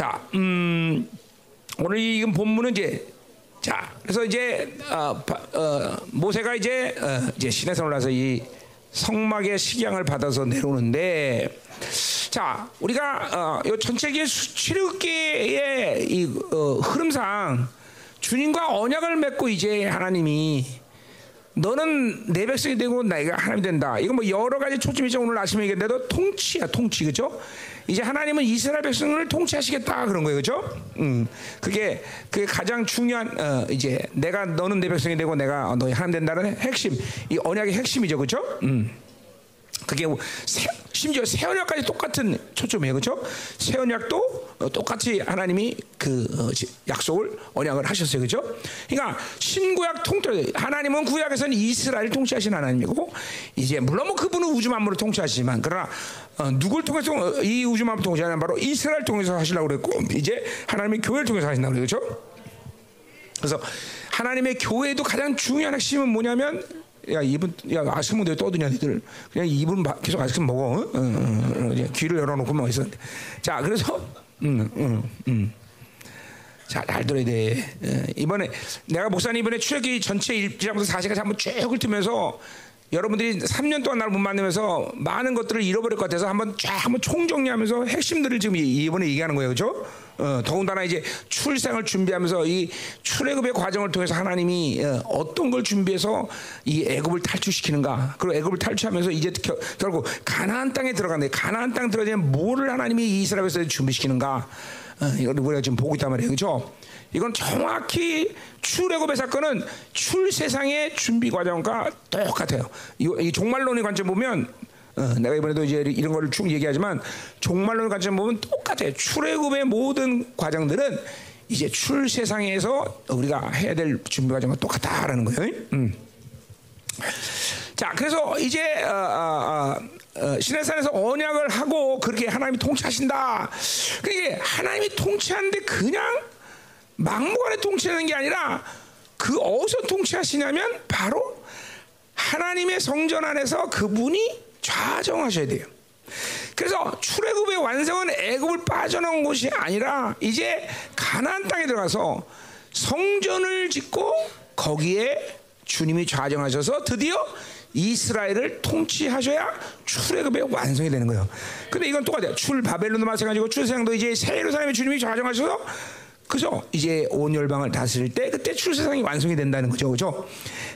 자, 음, 오늘 이 본문은 이제 자, 그래서 이제 어, 바, 어, 모세가 이제 어, 이제 시내산 올라서 이 성막의 식양을 받아서 내려오는데 자, 우리가 어, 이 전체적인 출애굽기의 이 어, 흐름상 주님과 언약을 맺고 이제 하나님이 너는 내 백성이 되고 내가 하나님이 된다. 이거 뭐 여러 가지 초점이죠. 오늘 아침에 얘기했는데도 통치야, 통치. 그죠? 이제 하나님은 이스라엘 백성을 통치하시겠다. 그런 거예요. 그죠? 음. 그게, 그게 가장 중요한, 어, 이제 내가 너는 내 백성이 되고 내가 너희 하나님 된다는 핵심. 이 언약의 핵심이죠. 그죠? 음. 그게 새, 심지어 새 언약까지 똑같은 초점이에요, 그렇죠? 새 언약도 어, 똑같이 하나님이 그 어, 약속을 언약을 하셨어요, 그렇죠? 그러니까 신구약 통틀 하나님은 구약에서는 이스라엘 통치하신 하나님이고 이제 물론 뭐 그분은 우주 만물을 통치하시지만 그러나 어, 누굴 통해서 이 우주 만물 통치하는 바로 이스라엘 통해서 하시려고 그랬고 이제 하나님이 교회를 통해서 하신다고 그랬죠. 그래서 하나님의 교회도 가장 중요한 핵심은 뭐냐면 야 이분 야 아스무대 떠드냐 니들 그냥 이분 계속 아이스크림 먹어 어? 어, 귀를 열어놓고 뭐 있었는데 자 그래서 음, 음, 음. 자잘 들어야 돼 에, 이번에 내가 목사님 이번에 출애기 전체 1장부터 4시까지 한번 쭉 훑으면서 여러분들이 3년 동안 나를 못 만나면서 많은 것들을 잃어버릴 것 같아서 한번 쫙 한번 총정리하면서 핵심들을 지금 이번에 얘기하는 거예요, 그렇죠? 어, 더군다나 이제 출생을 준비하면서 이 출애굽의 과정을 통해서 하나님이 어, 떤걸 준비해서 이 애굽을 탈출시키는가, 그리고 애굽을 탈출하면서 이제 겨, 결국 가나안 땅에 들어가는데 가나안 땅 들어가면 뭐를 하나님이 이스라엘에서 준비시키는가, 어, 이걸 우리가 지금 보고 있단 말이에요, 그렇죠? 이건 정확히 출애굽의 사건은 출세상의 준비 과정과 똑같아요. 이, 이 종말론의 관점 보면 어, 내가 이번에도 이제 이런 걸쭉 얘기하지만 종말론의 관점 보면 똑같아요. 출애굽의 모든 과정들은 이제 출세상에서 우리가 해야 될 준비 과정과 똑같다라는 거예요. 음. 자, 그래서 이제 어, 어, 어, 시내산에서 언약을 하고 그렇게 하나님이 통치하신다. 그게 하나님이 통치하는데 그냥 막무가내 통치하는 게 아니라 그 어디서 통치하시냐면 바로 하나님의 성전 안에서 그분이 좌정하셔야 돼요. 그래서 출애굽의 완성은 애굽을 빠져나온 곳이 아니라 이제 가나안 땅에 들어가서 성전을 짓고 거기에 주님이 좌정하셔서 드디어 이스라엘을 통치하셔야 출애굽의 완성이 되는 거예요. 근데 이건 똑같아요. 출 바벨론도 마찬가지고 출세상도 이제 새 예루살렘의 주님이 좌정하셔서 그죠? 이제 온 열방을 다스릴 때 그때 출세상이 완성이 된다는 거죠. 그죠?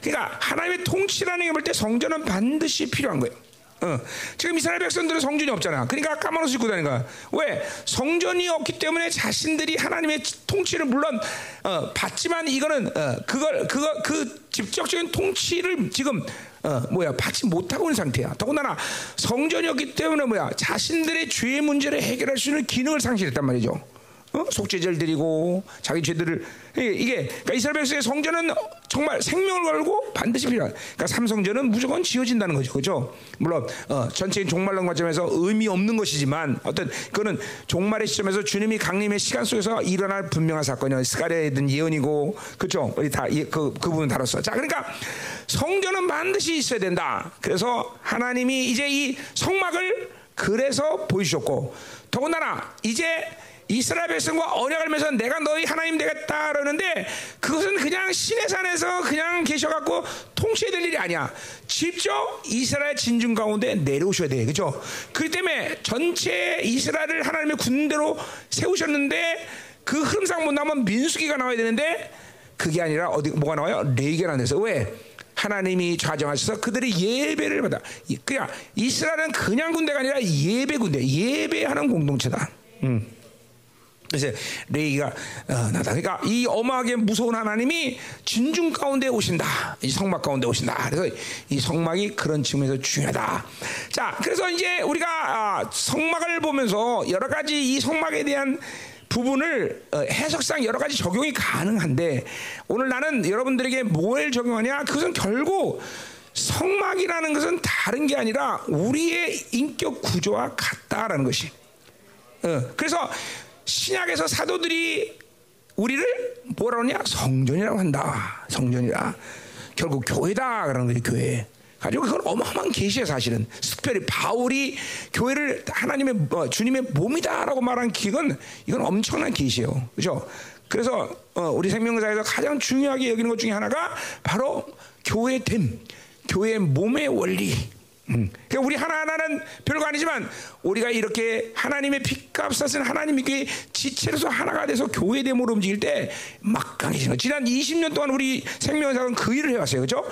그러니까 하나님의 통치라는 게 볼 때 성전은 반드시 필요한 거예요. 어. 지금 이스라엘 백성들은 성전이 없잖아. 그러니까 까만 옷을 입고 거야. 왜? 성전이 없기 때문에 자신들이 하나님의 통치를 물론 어, 받지만 이거는 어, 그걸 그거 그 직접적인 통치를 지금 어, 뭐야 받지 못하고 있는 상태야. 더군다나 성전이 없기 때문에 뭐야 자신들의 죄의 문제를 해결할 수 있는 기능을 상실했단 말이죠. 어? 속죄제를 드리고 자기 죄들을 이게 그러니까 이스라엘 백성의 성전은 정말 생명을 걸고 반드시 필요한. 그러니까 삼성전은 무조건 지어진다는 거죠, 그렇죠? 물론 어, 전체인 종말론 관점에서 의미 없는 것이지만 어떤 그거는 종말의 시점에서 주님이 강림의 시간 속에서 일어날 분명한 사건이요. 스가랴에 든 예언이고, 그렇죠? 우리 다그 그 부분 다뤘어. 자, 그러니까 성전은 반드시 있어야 된다. 그래서 하나님이 이제 이 성막을 그래서 보여주셨고, 더군다나 이제 이스라엘 백성과 언약을 맺어서 내가 너희 하나님 되겠다 그러는데 그것은 그냥 신의 산에서 그냥 계셔갖고 통치해야 될 일이 아니야. 직접 이스라엘 진중 가운데 내려오셔야 돼. 그죠? 그렇기 때문에 전체 이스라엘을 하나님의 군대로 세우셨는데 그 흐름상 못 나면 민수기가 나와야 되는데 그게 아니라 어디 뭐가 나와요? 레이게나 데서 왜? 하나님이 좌정하셔서 그들의 예배를 받아. 그냥 이스라엘은 그냥 군대가 아니라 예배 군대, 예배하는 공동체다. 음. 그래서 레이가 어, 나다. 그러니까 이 어마하게 무서운 하나님이 진중 가운데 오신다. 이 성막 가운데 오신다. 그래서 이 성막이 그런 측면에서 중요하다. 자, 그래서 이제 우리가 아, 성막을 보면서 여러 가지 이 성막에 대한 부분을 어, 해석상 여러 가지 적용이 가능한데 오늘 나는 여러분들에게 뭘 적용하냐? 그것은 결국 성막이라는 것은 다른 게 아니라 우리의 인격 구조와 같다라는 것이. 어, 그래서 신약에서 사도들이 우리를 뭐라 그러냐? 성전이라고 한다. 성전이라. 결국 교회다. 그러는 거지, 교회. 가지고 그건 어마어마한 계시야 사실은. 특별히 바울이 교회를 하나님의 어, 주님의 몸이다라고 말한 기건 이건 엄청난 계시예요. 그렇죠? 그래서 어, 우리 생명사에서 가장 중요하게 여기는 것 중에 하나가 바로 교회 됨, 교회 몸의 원리. 음. 그러니까 우리 하나하나는 별거 아니지만 우리가 이렇게 하나님의 피값 싼 하나님께 지체로서 하나가 돼서 교회됨으로 움직일 때 막강해지는. 지난 20년 동안 우리 생명사는 그 일을 해왔어요. 그죠?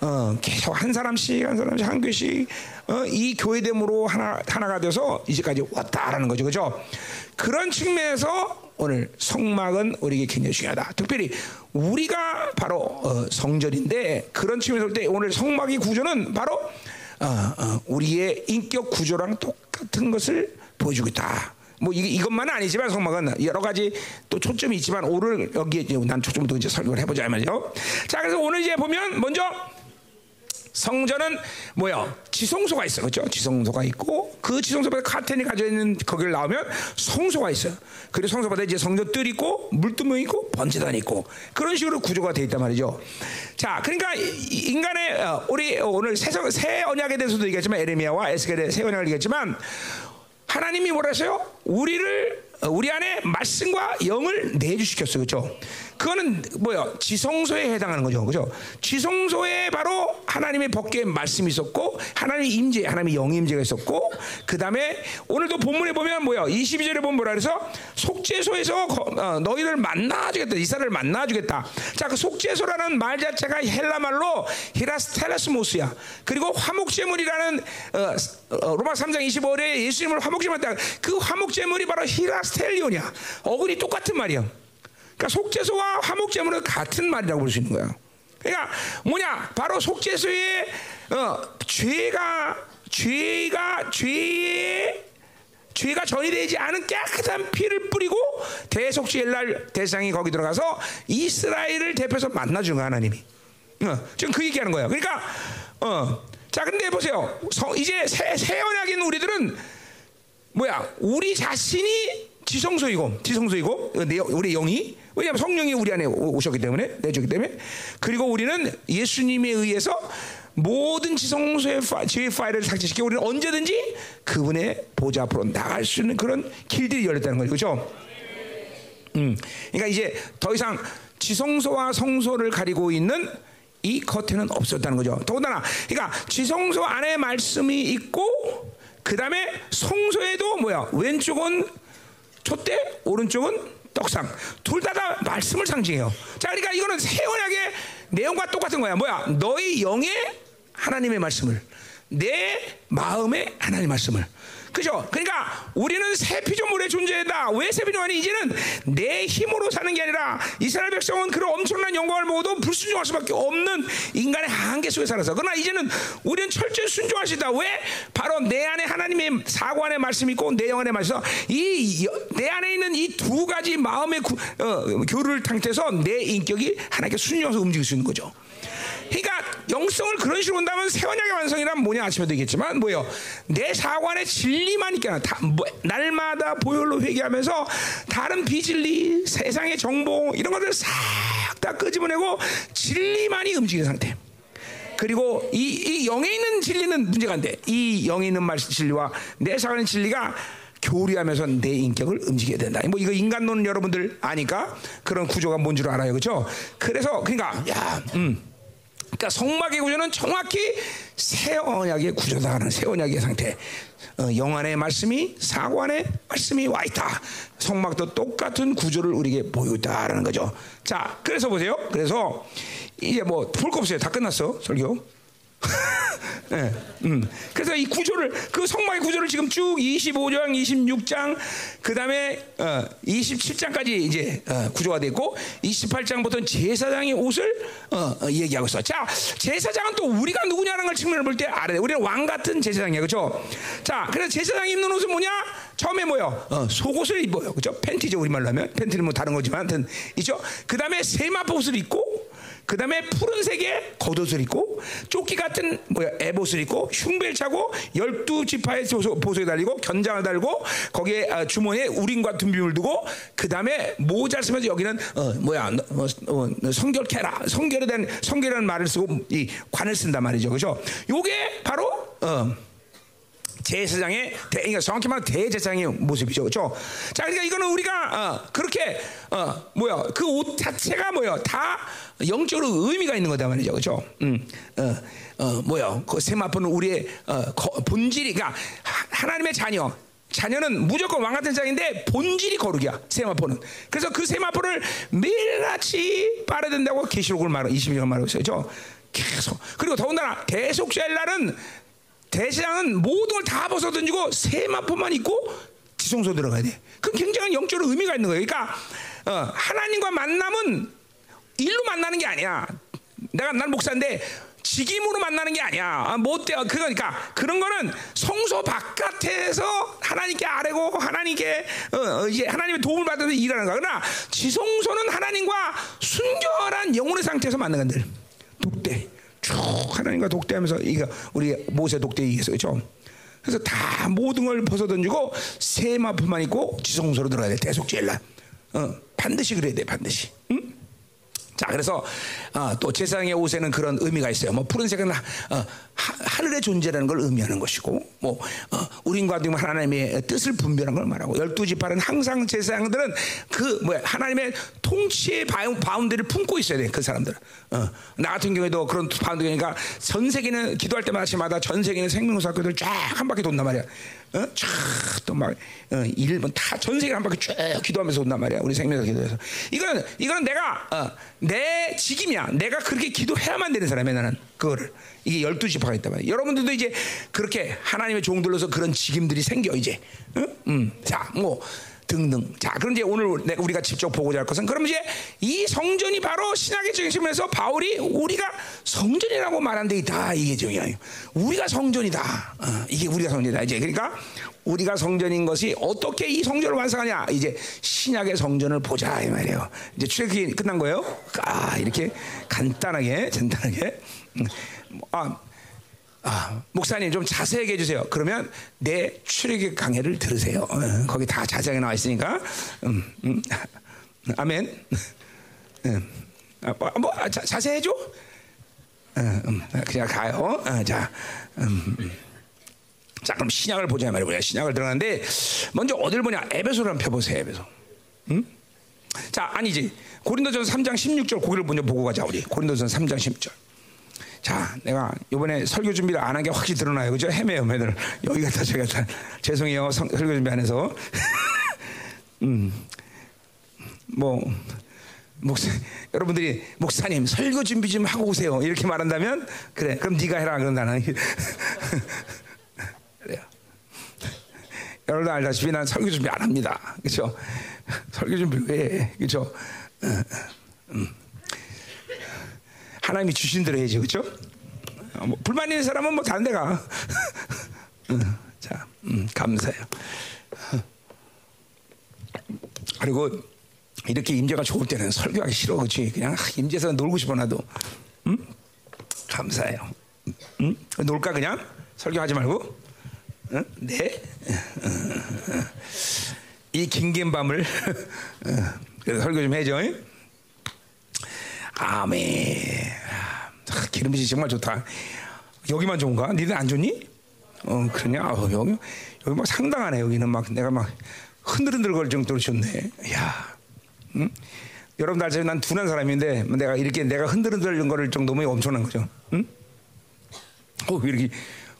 어, 계속 한 사람씩 한 사람씩 한 교씩 어, 이 교회됨으로 하나, 하나가 돼서 이제까지 왔다라는 거죠. 그죠? 그런 측면에서 오늘 성막은 우리에게 굉장히 중요하다. 특별히 우리가 바로 어, 성전인데 그런 측면에서 볼 때 오늘 성막의 구조는 바로 우리의 인격 구조랑 똑같은 것을 보여주고 있다. 뭐 이, 이것만은 아니지만 성막은 여러 가지 또 초점이 있지만 오늘 여기에 난 초점을 또 이제 설명을 해보자 말이죠. 자, 그래서 오늘 이제 보면 먼저 성전은 뭐야? 지성소가 있어, 그렇죠? 지성소가 있고 그 지성소에 카텐이 가져 있는 거기를 나오면 성소가 있어요. 그리고 성소마다 이제 성전뜰 있고 물두멍 있고 번제단 있고 그런 식으로 구조가 돼 있단 말이죠. 자, 그러니까 인간의 어, 우리 오늘 새, 새 언약에 대해서도 얘기했지만 에레미야와 에스겔의 새 언약을 얘기했지만 하나님이 뭐라 했어요? 우리를 어, 우리 안에 말씀과 영을 내주시켰어요. 그렇죠? 그거는 뭐야? 지성소에 해당하는 거죠. 그죠? 지성소에 바로 하나님의 법궤 말씀이 있었고 하나님의 임재, 하나님의 영의 임재가 있었고 그다음에 오늘도 본문에 보면 뭐야? 22절에 보면 뭐라 그래서 속죄소에서 어, 너희를 만나 주겠다. 이스라엘을 만나 주겠다. 자, 그 속죄소라는 말 자체가 헬라 말로 히라스텔레스모스야. 그리고 화목제물이라는 어, 어, 로마 3장 25절에 예수님을 화목제물했다. 그 화목제물이 바로 히라스텔리온이야. 어근이 똑같은 말이야. 그러니까 속죄소와 화목제물은 같은 말이라고 볼 수 있는 거야. 그러니까 뭐냐? 바로 속죄소에 어, 죄가 죄가 죄의 죄가 전이 되지 않은 깨끗한 피를 뿌리고 대속죄일 날 대상이 거기 들어가서 이스라엘을 대표해서 만나주는 거야 하나님이. 어, 지금 그 얘기하는 거예요. 그러니까 어, 자 근데 보세요. 성, 이제 새, 새 언약인 우리들은 뭐야? 우리 자신이 지성소이고 지성소이고 우리 영이 왜냐하면 성령이 우리 안에 오셨기 때문에 내주기 때문에 그리고 우리는 예수님에 의해서 모든 지성소의 죄의 파일을 삭제시켜 우리는 언제든지 그분의 보좌 앞으로 나갈 수 있는 그런 길들이 열렸다는 거죠, 그렇죠? 음, 그러니까 이제 더 이상 지성소와 성소를 가리고 있는 이 커튼은 없었다는 거죠. 더군다나, 그러니까 지성소 안에 말씀이 있고 그 다음에 성소에도 뭐야 왼쪽은 촛대, 오른쪽은 떡상 둘 다 다 말씀을 상징해요. 자, 그러니까 이거는 새 언약의 내용과 똑같은 거야. 뭐야? 너희 영의 하나님의 말씀을 내 마음의 하나님의 말씀을 그죠? 그러니까 우리는 새 피조물의 존재다. 왜새 피조물이 이제는 내 힘으로 사는 게 아니라 이스라엘 백성은 그런 엄청난 영광을 먹어도 불순종할 수밖에 없는 인간의 한계 속에 살아서 그러나 이제는 우리는 철저히 순종하시다. 왜? 바로 내 안에 하나님의 사고 안에 말씀이 있고 내 영 안에 말씀 이내 안에 있는 이 두 가지 마음의 구, 어, 교류를 탕태서 내 인격이 하나님께 순종해서 움직일 수 있는 거죠. 그러니까 영성을 그런 식으로 본다면 세원약의 완성이란 뭐냐 아시면 되겠지만 뭐요? 내 사관의 진리만 있잖아. 다, 뭐, 날마다 보혈로 회개하면서 다른 비진리, 세상의 정보 이런 것들 싹 다 끄집어내고 진리만이 움직이는 상태. 그리고 이, 이 영에 있는 진리는 문제가 안 돼. 이 영에 있는 말 진리와 내 사관의 진리가 교류하면서 내 인격을 움직여야 된다. 뭐 이거 인간론 여러분들 아니까 그런 구조가 뭔 줄 알아요, 그렇죠? 그래서 그러니까 야, 음. 그러니까 성막의 구조는 정확히 새 언약의 구조다라는 새 언약의 상태. 어, 영안의 말씀이 안에 말씀이 와 있다. 성막도 똑같은 구조를 우리에게 보여다라는 거죠. 자, 그래서 보세요. 그래서 이제 뭐 볼 거 없어요. 다 끝났어 설교. 네, 음. 그래서 이 구조를 그 성막의 구조를 지금 쭉 25장, 26장, 그 다음에 어, 27장까지 이제 어, 구조가 됐고 28장부터는 제사장의 옷을 어, 어, 얘기하고 있어. 자, 제사장은 또 우리가 누구냐는 걸 측면을 볼 때 알아야 돼. 우리는 왕 같은 제사장이야, 그렇죠? 자, 그래서 제사장이 입는 옷은 뭐냐? 처음에 뭐요? 어, 속옷을 입어요, 그렇죠? 팬티죠 우리 말로 하면 팬티는 뭐 다른 거지만, 하여튼 있죠. 그 다음에 세마포 옷을 입고. 그 다음에 푸른색의 겉옷을 입고 조끼 같은 뭐야 에봇을 입고 흉배를 차고 열두 지파의 보소에 달리고 견장을 달고 거기에 아, 주머니에 우린과 둔비물 두고 그 다음에 모자를 쓰면서 여기는 어, 뭐야 어, 어, 성결케라. 성결에 대한 성결이라는 말을 쓰고 이 관을 쓴단 말이죠. 그죠? 요게 바로 어, 제사장의 대, 그러니까 정확히 말하면 대제사장의 모습이죠, 그렇죠? 자, 그러니까 이거는 우리가 어, 그렇게 어, 뭐야 그 옷 자체가 뭐야 다 영적으로 의미가 있는 거다 말이죠, 그렇죠? 음, 어, 어, 뭐야 그 세마포는 우리의 어, 거, 본질이 그러니까 하나님의 자녀. 자녀는 무조건 왕 같은 자인데 본질이 거룩이야 세마포는 그래서 그 세마포를 매일같이 빨아야 된다고 계시록을 말하 22절 말하고 있어요 그렇죠? 계속 그리고 더군다나 젤 날은 대장은 모든 걸 다 벗어 던지고 세마포만 입고 지성소 들어가야 돼. 그 굉장한 영적으로 의미가 있는 거예요. 그러니까 어, 하나님과 만남은 일로 만나는 게 아니야. 내가 난 목사인데 직임으로 만나는 게 아니야. 아, 뭐 때, 그러니까 그런 거는 성소 바깥에서 하나님께 아뢰고 하나님께 어, 어, 이제 하나님의 도움을 받으면서 일하는 거야. 그러나 지성소는 하나님과 순결한 영혼의 상태에서 만나는 건들. 독대. 쭉 하나님과 독대하면서 이거 우리 모세 독대에 의해서 그렇죠. 그래서 다 모든 걸 벗어 던지고 세마포만 입고 지성소로 들어가야 돼. 대속죄라. 어, 반드시 그래야 돼. 반드시. 응? 자, 그래서 어, 또 제사장의 옷에는 그런 의미가 있어요. 뭐 푸른색은 어, 하, 늘의 존재라는 걸 의미하는 것이고, 뭐 어, 우린과 하나님의 뜻을 분별한 걸 말하고, 열두 지파는 항상 제사장들은 그 뭐야 하나님의 통치의 바운드를 품고 있어야 돼. 그 사람들은. 어, 나 같은 경우에도 그런 바운드니까 전 세계는 기도할 때마다 전 세계는 생명사학교들 쫙 한 바퀴 돈단 말이야. 어? 쫙또막 어, 일본 다 전 세계 한 바퀴 쭉 기도하면서 온단 말이야. 우리 생명사 기도해서. 이거는 이거는 내가 어, 내 직임이야. 내가 그렇게 기도해야만 되는 사람이야 나는 그거를. 이게 열두 지파가 있단 말이야. 여러분들도 이제 그렇게 하나님의 종들로서 그런 직임들이 생겨 이제. 응? 음. 자, 뭐 등등. 자, 그럼 이제 오늘 우리가 직접 보고자 할 것은 그럼 이제 이 성전이 바로 신학의 중심에서 바울이 우리가 성전이라고 말한 데 있다. 이게 중요해요. 우리가 성전이다. 어, 이게 우리가 성전이다. 이제 그러니까 우리가 성전인 것이 어떻게 이 성전을 완성하냐? 이제 신약의 성전을 보자 이 말이에요. 이제 출애굽이 끝난 거예요. 아, 이렇게 간단하게 간단하게 음, 아 아, 목사님 좀 자세하게 해주세요. 그러면 내 출애굽 강해를 들으세요. 어, 거기 다 자세하게 나와 있으니까. 음, 음, 아멘. 음, 아, 뭐, 뭐 아, 자, 자세히 해줘. 어, 음, 그냥 가요. 어, 자, 음, 음. 자 그럼 신약을 보자 말이야. 신약을 들어가는데 먼저 어딜 보냐? 에베소를 한번 펴보세요. 에베소. 음? 자 아니지. 고린도전 3장 16절 고기를 먼저 보고 가자 우리. 고린도전 3장 16절. 자, 내가 이번에 설교 준비를 안 한 게 확실히 드러나요. 그죠? 헤매요, 매들. 여기 갔다 저기 갔다. 죄송해요. 성, 설교 준비 안 해서. 음, 뭐, 목사, 여러분들이 목사님 설교 준비 좀 하고 오세요. 이렇게 말한다면 그래. 그럼 네가 해라. 그럼 나는 그래요. 여러분들 알다시피 난 설교 준비 안 합니다. 그렇죠? 설교 준비 왜 해? 그렇죠? 음. 하나님이 주신 대로 해야지, 그렇죠? 뭐 불만 있는 사람은 뭐 다른 데 가. 자, 음, 감사해요. 그리고 이렇게 임재가 좋을 때는 설교하기 싫어, 그렇지? 그냥 임재에서 놀고 싶어 나도. 음? 감사해요. 음? 놀까 그냥? 설교하지 말고? 응? 네. 이 긴 긴 밤을 설교 좀 해줘. 아멘. 아, 기름이 정말 좋다. 여기만 좋은가? 니들 안 좋니? 어, 그러냐? 어, 여기, 여기 막 상당하네. 여기는 막 내가 막 흔들흔들 걸 정도로 좋네. 야, 응? 여러분 알죠? 난 둔한 사람인데 내가 이렇게 내가 흔들흔들 거를 정도면 엄청난 거죠. 응? 어, 이렇게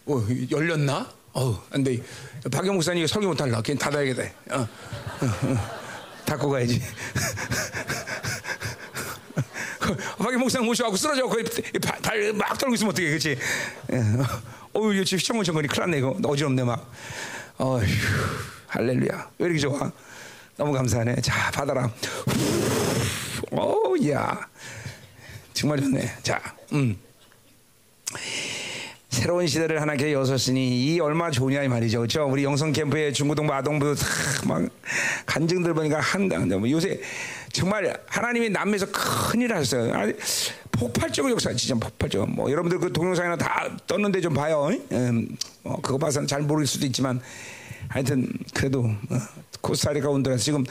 어, 열렸나? 어, 안 돼. 박영 목사님 설교 못할라. 그냥 닫아야겠다. 어, 어, 어. 닫고 가야지. 박영 목사 모셔갖고 쓰러져 거의 발막 떨고 있으면 그치? 예. 어우 지금 휘청휘청거리 큰일 났네 이거. 어지럽네 막. 어휴 할렐루야. 왜 이렇게 좋아? 너무 감사하네. 자 받아라. 어우야. 정말 좋네. 자 음 새로운 시대를 하나님께 여섰으니 이 얼마나 좋냐 이 말이죠. 그렇죠? 우리 영성 캠프에 중고등부 아동부 막 간증들 보니까 한당 뭐 요새 정말 하나님이 남에서 큰일 하셨어요. 폭발적인 역사, 진짜 폭발적. 뭐 여러분들 그 동영상이나 다 떴는데 좀 봐요. 음, 어, 그거 봐서는 잘 모를 수도 있지만 하여튼 그래도 어, 코스타리카 온두라스 지금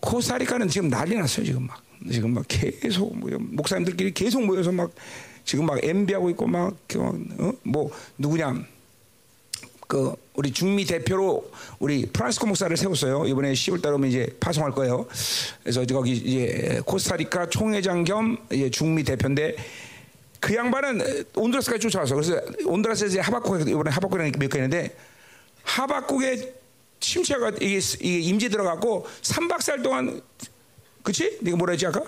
코스타리카는 지금 난리 났어요. 지금 막 지금 막 계속 뭐 목사님들끼리 계속 모여서 막 지금 막 MB하고 있고 막뭐 어? 뭐 누구냐 그 우리 중미 대표로 우리 프란스코 목사를 세웠어요. 이번에 10월 달에 오면 이제 파송할 거예요. 그래서 거기 이제 코스타리카 총회장 겸 중미 대표인데 그 양반은 온두라스까지 쫓아와서 그래서 온두라스에 이제 하박국 이번에 하박국이라는 몇개 있는데 하박국의 침체가 이게, 이게 임지 들어갔고 3박 4일 동안 그치? 네가 뭐라 했지 아까?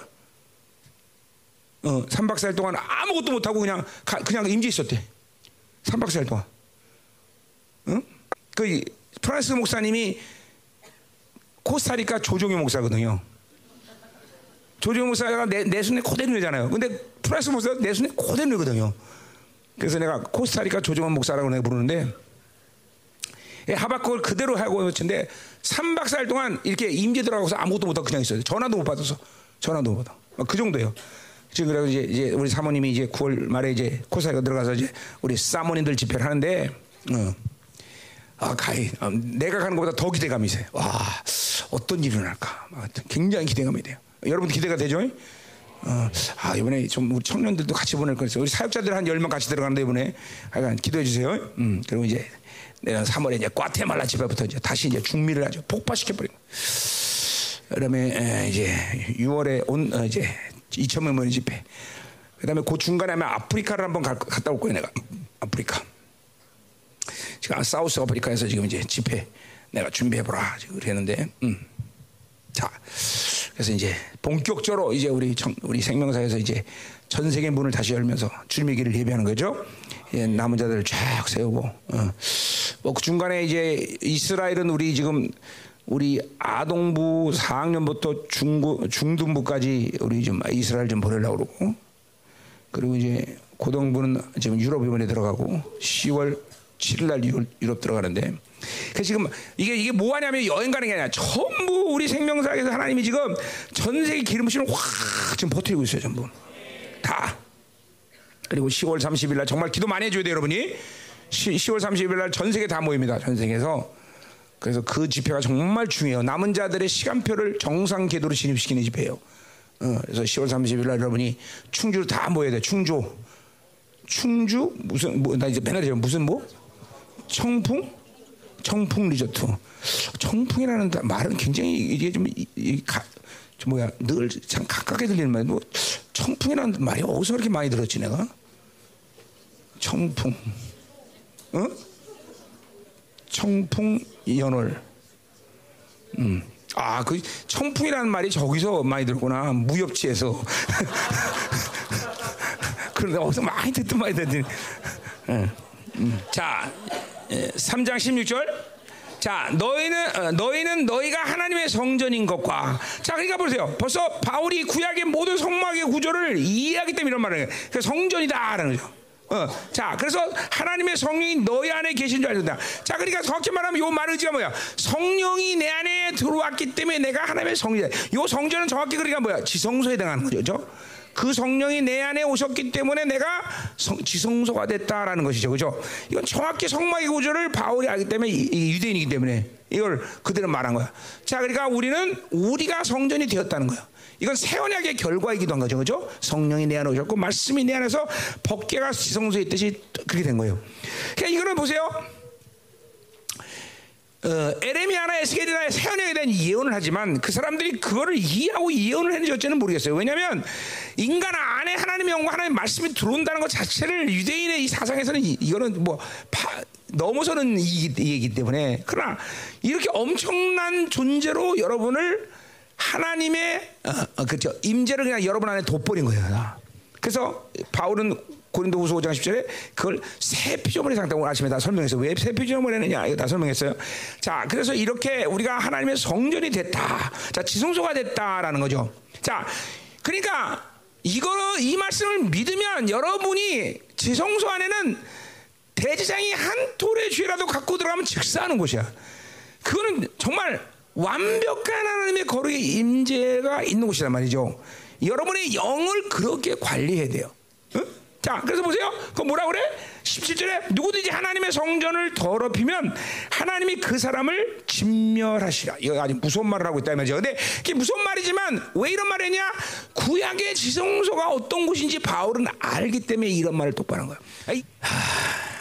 어, 3박 4일 동안 아무것도 못 하고 그냥 가, 그냥 임지 있었대. 3박 4일 동안. 응? 그 프랑스 목사님이 코스타리카 조종의 목사거든요. 조종의 목사가 내, 내 손에 코데누잖아요. 근데 프랑스 목사가 내 손에 코데누거든요. 그래서 내가 코스타리카 조종의 목사라고 내가 부르는데 예, 하박국을 그대로 하고 있는데 3박 4일 동안 이렇게 임재 들어가서 아무것도 못하고 그냥 있어요. 전화도 못 받아서 전화도 못 받아. 그 정도예요. 지금 그래서 이제, 이제 우리 사모님이 이제 9월 말에 이제 코사가 들어가서 이제 우리 사모님들 집회를 하는데 어. 아, 가히 어, 내가 가는 것보다 더 기대감이 있어요. 와, 어떤 일이 일어날까? 굉장히 기대감이 돼요. 여러분 기대가 되죠? 어, 아, 이번에 좀 우리 청년들도 같이 보낼 거였어요. 우리 사역자들 한 열명 같이 들어가는데 이번에 하여간 기도해 주세요. 음, 그리고 이제 내가 3월에 이제 과테말라 집회부터 이제 다시 이제 중미를 아주 폭파시켜 버리고. 그다음에 이제 6월에 온 어, 이제 2천 명 모인 집회. 그 다음에 그 중간에 아마 아프리카를 한번 가, 갔다 올 거예요, 내가. 아프리카. 지금 사우스 아프리카에서 지금 이제 집회 내가 준비해 보라 지금 그랬는데. 음. 자. 그래서 이제 본격적으로 이제 우리 청, 우리 생명사에서 이제 전 세계 문을 다시 열면서 주님의 길을 예배하는 거죠. 예, 남은 자들을 쫙 세우고, 어. 뭐그 중간에 이제 이스라엘은 우리 지금 우리 아동부 4학년부터 중고, 중등부까지 우리 좀 이스라엘 좀 보내려고 그러고, 그리고 이제 고등부는 지금 유럽 이번에 들어가고 10월 7일 날 유럽, 유럽 들어가는데, 그 지금 이게 이게 뭐 하냐면 여행 가는 게 아니라 전부 우리 생명사에서 하나님이 지금 전 세계 기름 부심을 확 지금 버티고 있어요 전부 다. 그리고 10월 30일 날 정말 기도 많이 해 줘야 돼요, 여러분이. 10 월 30일 날 전 세계 다 모입니다. 전 세계에서. 그래서 그 집회가 정말 중요해요. 남은 자들의 시간표를 정상 궤도로 진입시키는 집회예요. 어, 그래서 10월 30일 날 여러분이 충주로 다 모여야 돼. 충주. 충주 무슨 뭐 나 이제 맨날 이 무슨 뭐 청풍 청풍 리조트. 청풍이라는 말은 굉장히 이게 좀, 이, 이, 가, 좀 뭐야 늘 참 가깝게 들리는 말. 뭐 청풍이라는 말이 어디서 그렇게 많이 들었지 내가? 청풍. 어? 청풍 연월. 음. 아, 그 청풍이라는 말이 저기서 많이 들구나. 무협지에서. 그런데 어디서 많이 듣던 말이 듣더니. 음. 음. 자, 3장 16절. 자, 너희는 어, 너희는 너희가 하나님의 성전인 것과 자, 그러니까 보세요. 벌써 바울이 구약의 모든 성막의 구조를 이해하기 때문에 이런 말을 해요. 그 성전이다라는 거죠. 어, 자, 그래서 하나님의 성령이 너희 안에 계신 줄 알린다. 자, 그러니까 정확히 말하면 요 말의 의지가 뭐야? 성령이 내 안에 들어왔기 때문에 내가 하나님의 성전. 요 성전은 정확히 그러니까 뭐야? 지성소에 해당하는 거죠. 그 성령이 내 안에 오셨기 때문에 내가 성, 지성소가 됐다라는 것이죠. 그죠? 이건 정확히 성막의 구조를 바울이 알기 때문에 유대인이기 때문에 이걸 그대로 말한 거야. 자, 그러니까 우리는 우리가 성전이 되었다는 거야. 이건 새 언약의 결과이기도 한 거죠. 그죠? 성령이 내 안에 오셨고 말씀이 내 안에서 법계가 지성소에 있듯이 그렇게 된 거예요. 그러니까 이거는 보세요. 어, 에레미야나 에스겔이나 세언에 대한 예언을 하지만 그 사람들이 그거를 이해하고 예언을 했는지 어찌는 모르겠어요. 왜냐하면 인간 안에 하나님의 영과 하나님의 말씀이 들어온다는 것 자체를 유대인의 이 사상에서는 이, 이거는 뭐 파, 넘어서는 이, 얘기 때문에 그러나 이렇게 엄청난 존재로 여러분을 하나님의 어, 어, 그렇죠 임재를 그냥 여러분 안에 돋버린 거예요. 그래서 바울은 고린도후서 5장 10절에 그걸 새 피조물의 상태고 아침에 다 설명했어요. 왜 새 피조물 했느냐? 이거 다 설명했어요. 자, 그래서 이렇게 우리가 하나님의 성전이 됐다. 자, 지성소가 됐다라는 거죠. 자, 그러니까 이거 이 말씀을 믿으면 여러분이 지성소 안에는 대지장이 한 톨의 죄라도 갖고 들어가면 즉사하는 곳이야. 그거는 정말 완벽한 하나님의 거룩의 임재가 있는 곳이란 말이죠. 여러분의 영을 그렇게 관리해야 돼요. 응? 자, 그래서 보세요. 그 뭐라 그래? 17절에 누구든지 하나님의 성전을 더럽히면 하나님이 그 사람을 진멸하시라. 이거 아주 무서운 말을 하고 있다 말이죠. 근데 이게 무서운 말이지만 왜 이런 말을 했냐? 구약의 지성소가 어떤 곳인지 바울은 알기 때문에 이런 말을 똑바로 한. 아이, 하...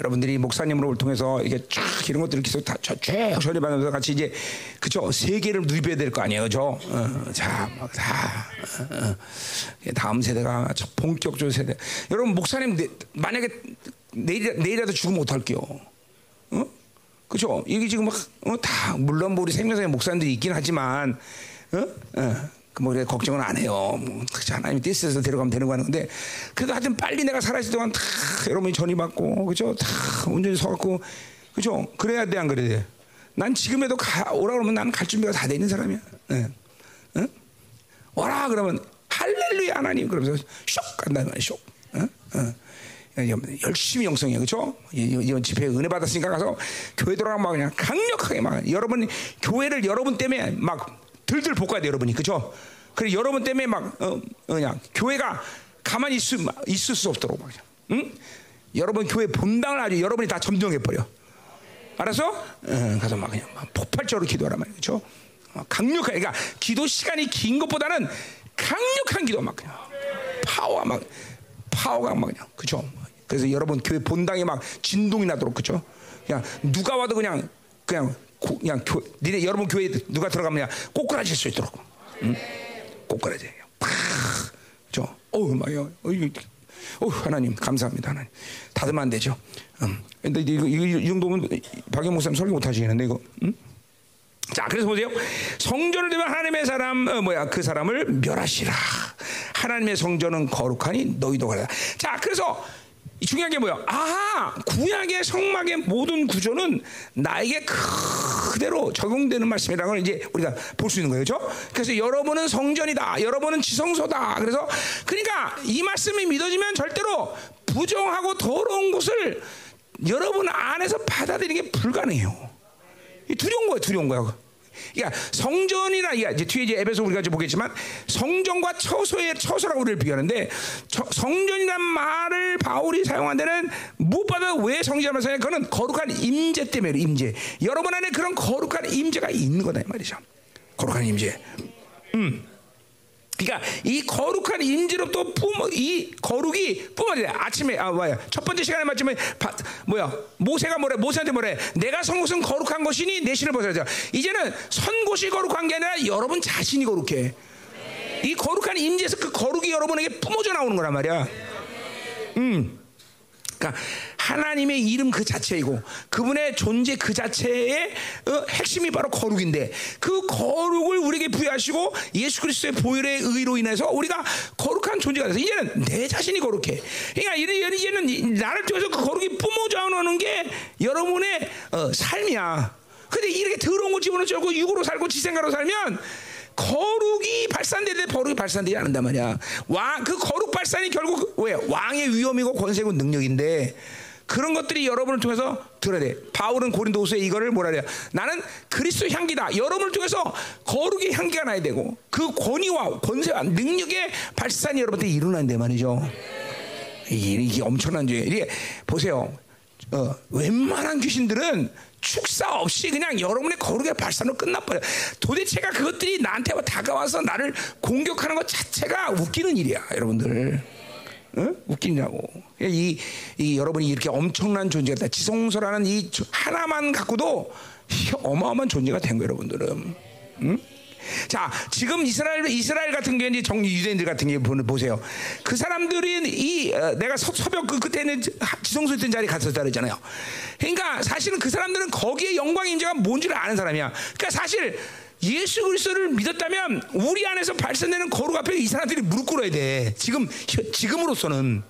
여러분들이 목사님을 통해서 이게 쫙 이런 것들을 계속 다쭉 전해받으면서 같이 이제 그죠 세계를 누벼야 될 거 아니에요, 저. 어, 자, 다 어, 어. 다음 세대가 본격적인 세대. 여러분 목사님 내, 만약에 내일 내일이라도 죽으면 어떡할게요? 어? 그죠? 이게 지금 막, 어, 다, 물론 뭐 우리 생명사의 목사님들이 있긴 하지만, 어? 어. 뭐 걱정은 안 해요. 뭐 하나님이 뜻에서 데려가면 되는 거 하는 건데 그래도 하여튼 빨리 내가 살아있을 동안 다 여러분이 전이 받고 그죠? 다 온전히 서갖고 그죠? 그래야 돼 안 그래야 돼? 난 지금에도 가, 오라 그러면 나는 갈 준비가 다 돼 있는 사람이야. 네. 응? 오라 그러면 할렐루야 하나님 그러면서 쇽 간다는 말이야 쇽. 응? 응. 열심히 영성이야, 그렇죠? 이번 집회 은혜 받았으니까 가서 교회 들어가면 막 그냥 강력하게 막 여러분 교회를 여러분 때문에 막 들들 볶아야 돼 여러분이 그죠? 그래 여러분 때문에 막 어, 그냥 교회가 가만히 있을, 있을 수 없도록 막, 응? 여러분 교회 본당을 아주 여러분이 다 점령해 버려. 알았어? 응, 가서 막 그냥 막 폭발적으로 기도하란 말이야, 그렇죠? 강력하게, 그러니까 기도 시간이 긴 것보다는 강력한 기도 막 그냥 파워 막 파워가 막 그냥 그죠? 그래서 여러분 교회 본당에 막 진동이 나도록 그죠? 그냥 누가 와도 그냥 그냥 그냥 교, 니네 여러분 교회 누가 들어가면 꼬꾸라질 수 있도록. 응? 꼬꾸라져. 팍. 저, 어우, 막요. 어 하나님, 감사합니다. 하나님. 닫으면 안 되죠. 음. 근데 이거, 이거, 이 정도면 박영 목사님 설교 못 하시겠는데, 이거. 음? 자, 그래서 보세요. 성전을 되면 하나님의 사람, 어, 뭐야, 그 사람을 멸하시라. 하나님의 성전은 거룩하니 너희도 가라. 자, 그래서 중요한 게 뭐야? 아, 구약의 성막의 모든 구조는 나에게 그대로 적용되는 말씀이라는 걸 이제 우리가 볼 수 있는 거예요. 그렇죠? 그래서 여러분은 성전이다. 여러분은 지성소다. 그래서 그러니까 이 말씀이 믿어지면 절대로 부정하고 더러운 것을 여러분 안에서 받아들이는 게 불가능해요. 두려운 거예요. 두려운 거예요. 그러니까 성전이나 이제 뒤에 이제 에베소 우리가 이제 보겠지만 성전과 처소의 처소라고 우리를 비교하는데 성전이란 말을 바울이 사용한 데는 무엇보다 왜 성전을 사용? 그거는 거룩한 임재 때문에 임재. 여러분 안에 그런 거룩한 임재가 있는 거다 이 말이죠. 거룩한 임재. 음. 그러니까 이 거룩한 임재로부터 뿜어 이 거룩이 뿜어져. 아침에 아 뭐야 첫 번째 시간에 바, 뭐야 모세가 뭐래 모세한테 뭐래 내가 선 곳은 거룩한 것이니 내 신을 벗어야 이제는 선 곳이 거룩한 게 아니라 여러분 자신이 거룩해. 이 거룩한 임재에서 그 거룩이 여러분에게 뿜어져 나오는 거란 말이야. 음. 그러니까 하나님의 이름 그 자체이고 그분의 존재 그 자체의 어, 핵심이 바로 거룩인데 그 거룩을 우리에게 부여하시고 예수 그리스도의 보혈의 의로 인해서 우리가 거룩한 존재가 돼서 이제는 내 자신이 거룩해. 그러니까 이제는 나를 통해서 그 거룩이 뿜어져 나오는 게 여러분의 어, 삶이야. 근데 이렇게 더러운 거 집어넣고 육으로 살고 지생가로 살면 거룩이 발산되는데 거룩이 발산되지 않는단 말이야. 왕, 그 거룩 발산이 결국 왜? 왕의 위험이고 권세고 능력인데 그런 것들이 여러분을 통해서 들어야 돼. 바울은 고린도후서에 이거를 뭐라 그래요? 나는 그리스도 향기다. 여러분을 통해서 거룩의 향기가 나야 되고 그 권위와 권세와 능력의 발산이 여러분한테 일어난대 말이죠. 이게, 이게 엄청난 죄. 이게 보세요. 어, 웬만한 귀신들은 축사 없이 그냥 여러분의 거룩의 발산으로 끝나버려. 도대체가 그것들이 나한테 다가와서 나를 공격하는 것 자체가 웃기는 일이야, 여러분들. 어? 웃기냐고. 이, 이 여러분이 이렇게 엄청난 존재가 지성소라는 이 하나만 갖고도 어마어마한 존재가 된 거예요, 여러분들은. 응? 자, 지금 이스라엘 이스라엘 같은 경우에 정 유대인들 같은 경우 보세요. 그 사람들이 이 어, 내가 서, 서벽 그 끝에 있는 지성소 있던 자리 갔었다 그러잖아요. 그러니까 사실은 그 사람들은 거기에 영광 임재가 뭔지를 아는 사람이야. 그러니까 사실 예수 그리스도를 믿었다면 우리 안에서 발산되는 거룩 앞에 이 사람들이 무릎 꿇어야 돼. 지금 지금으로서는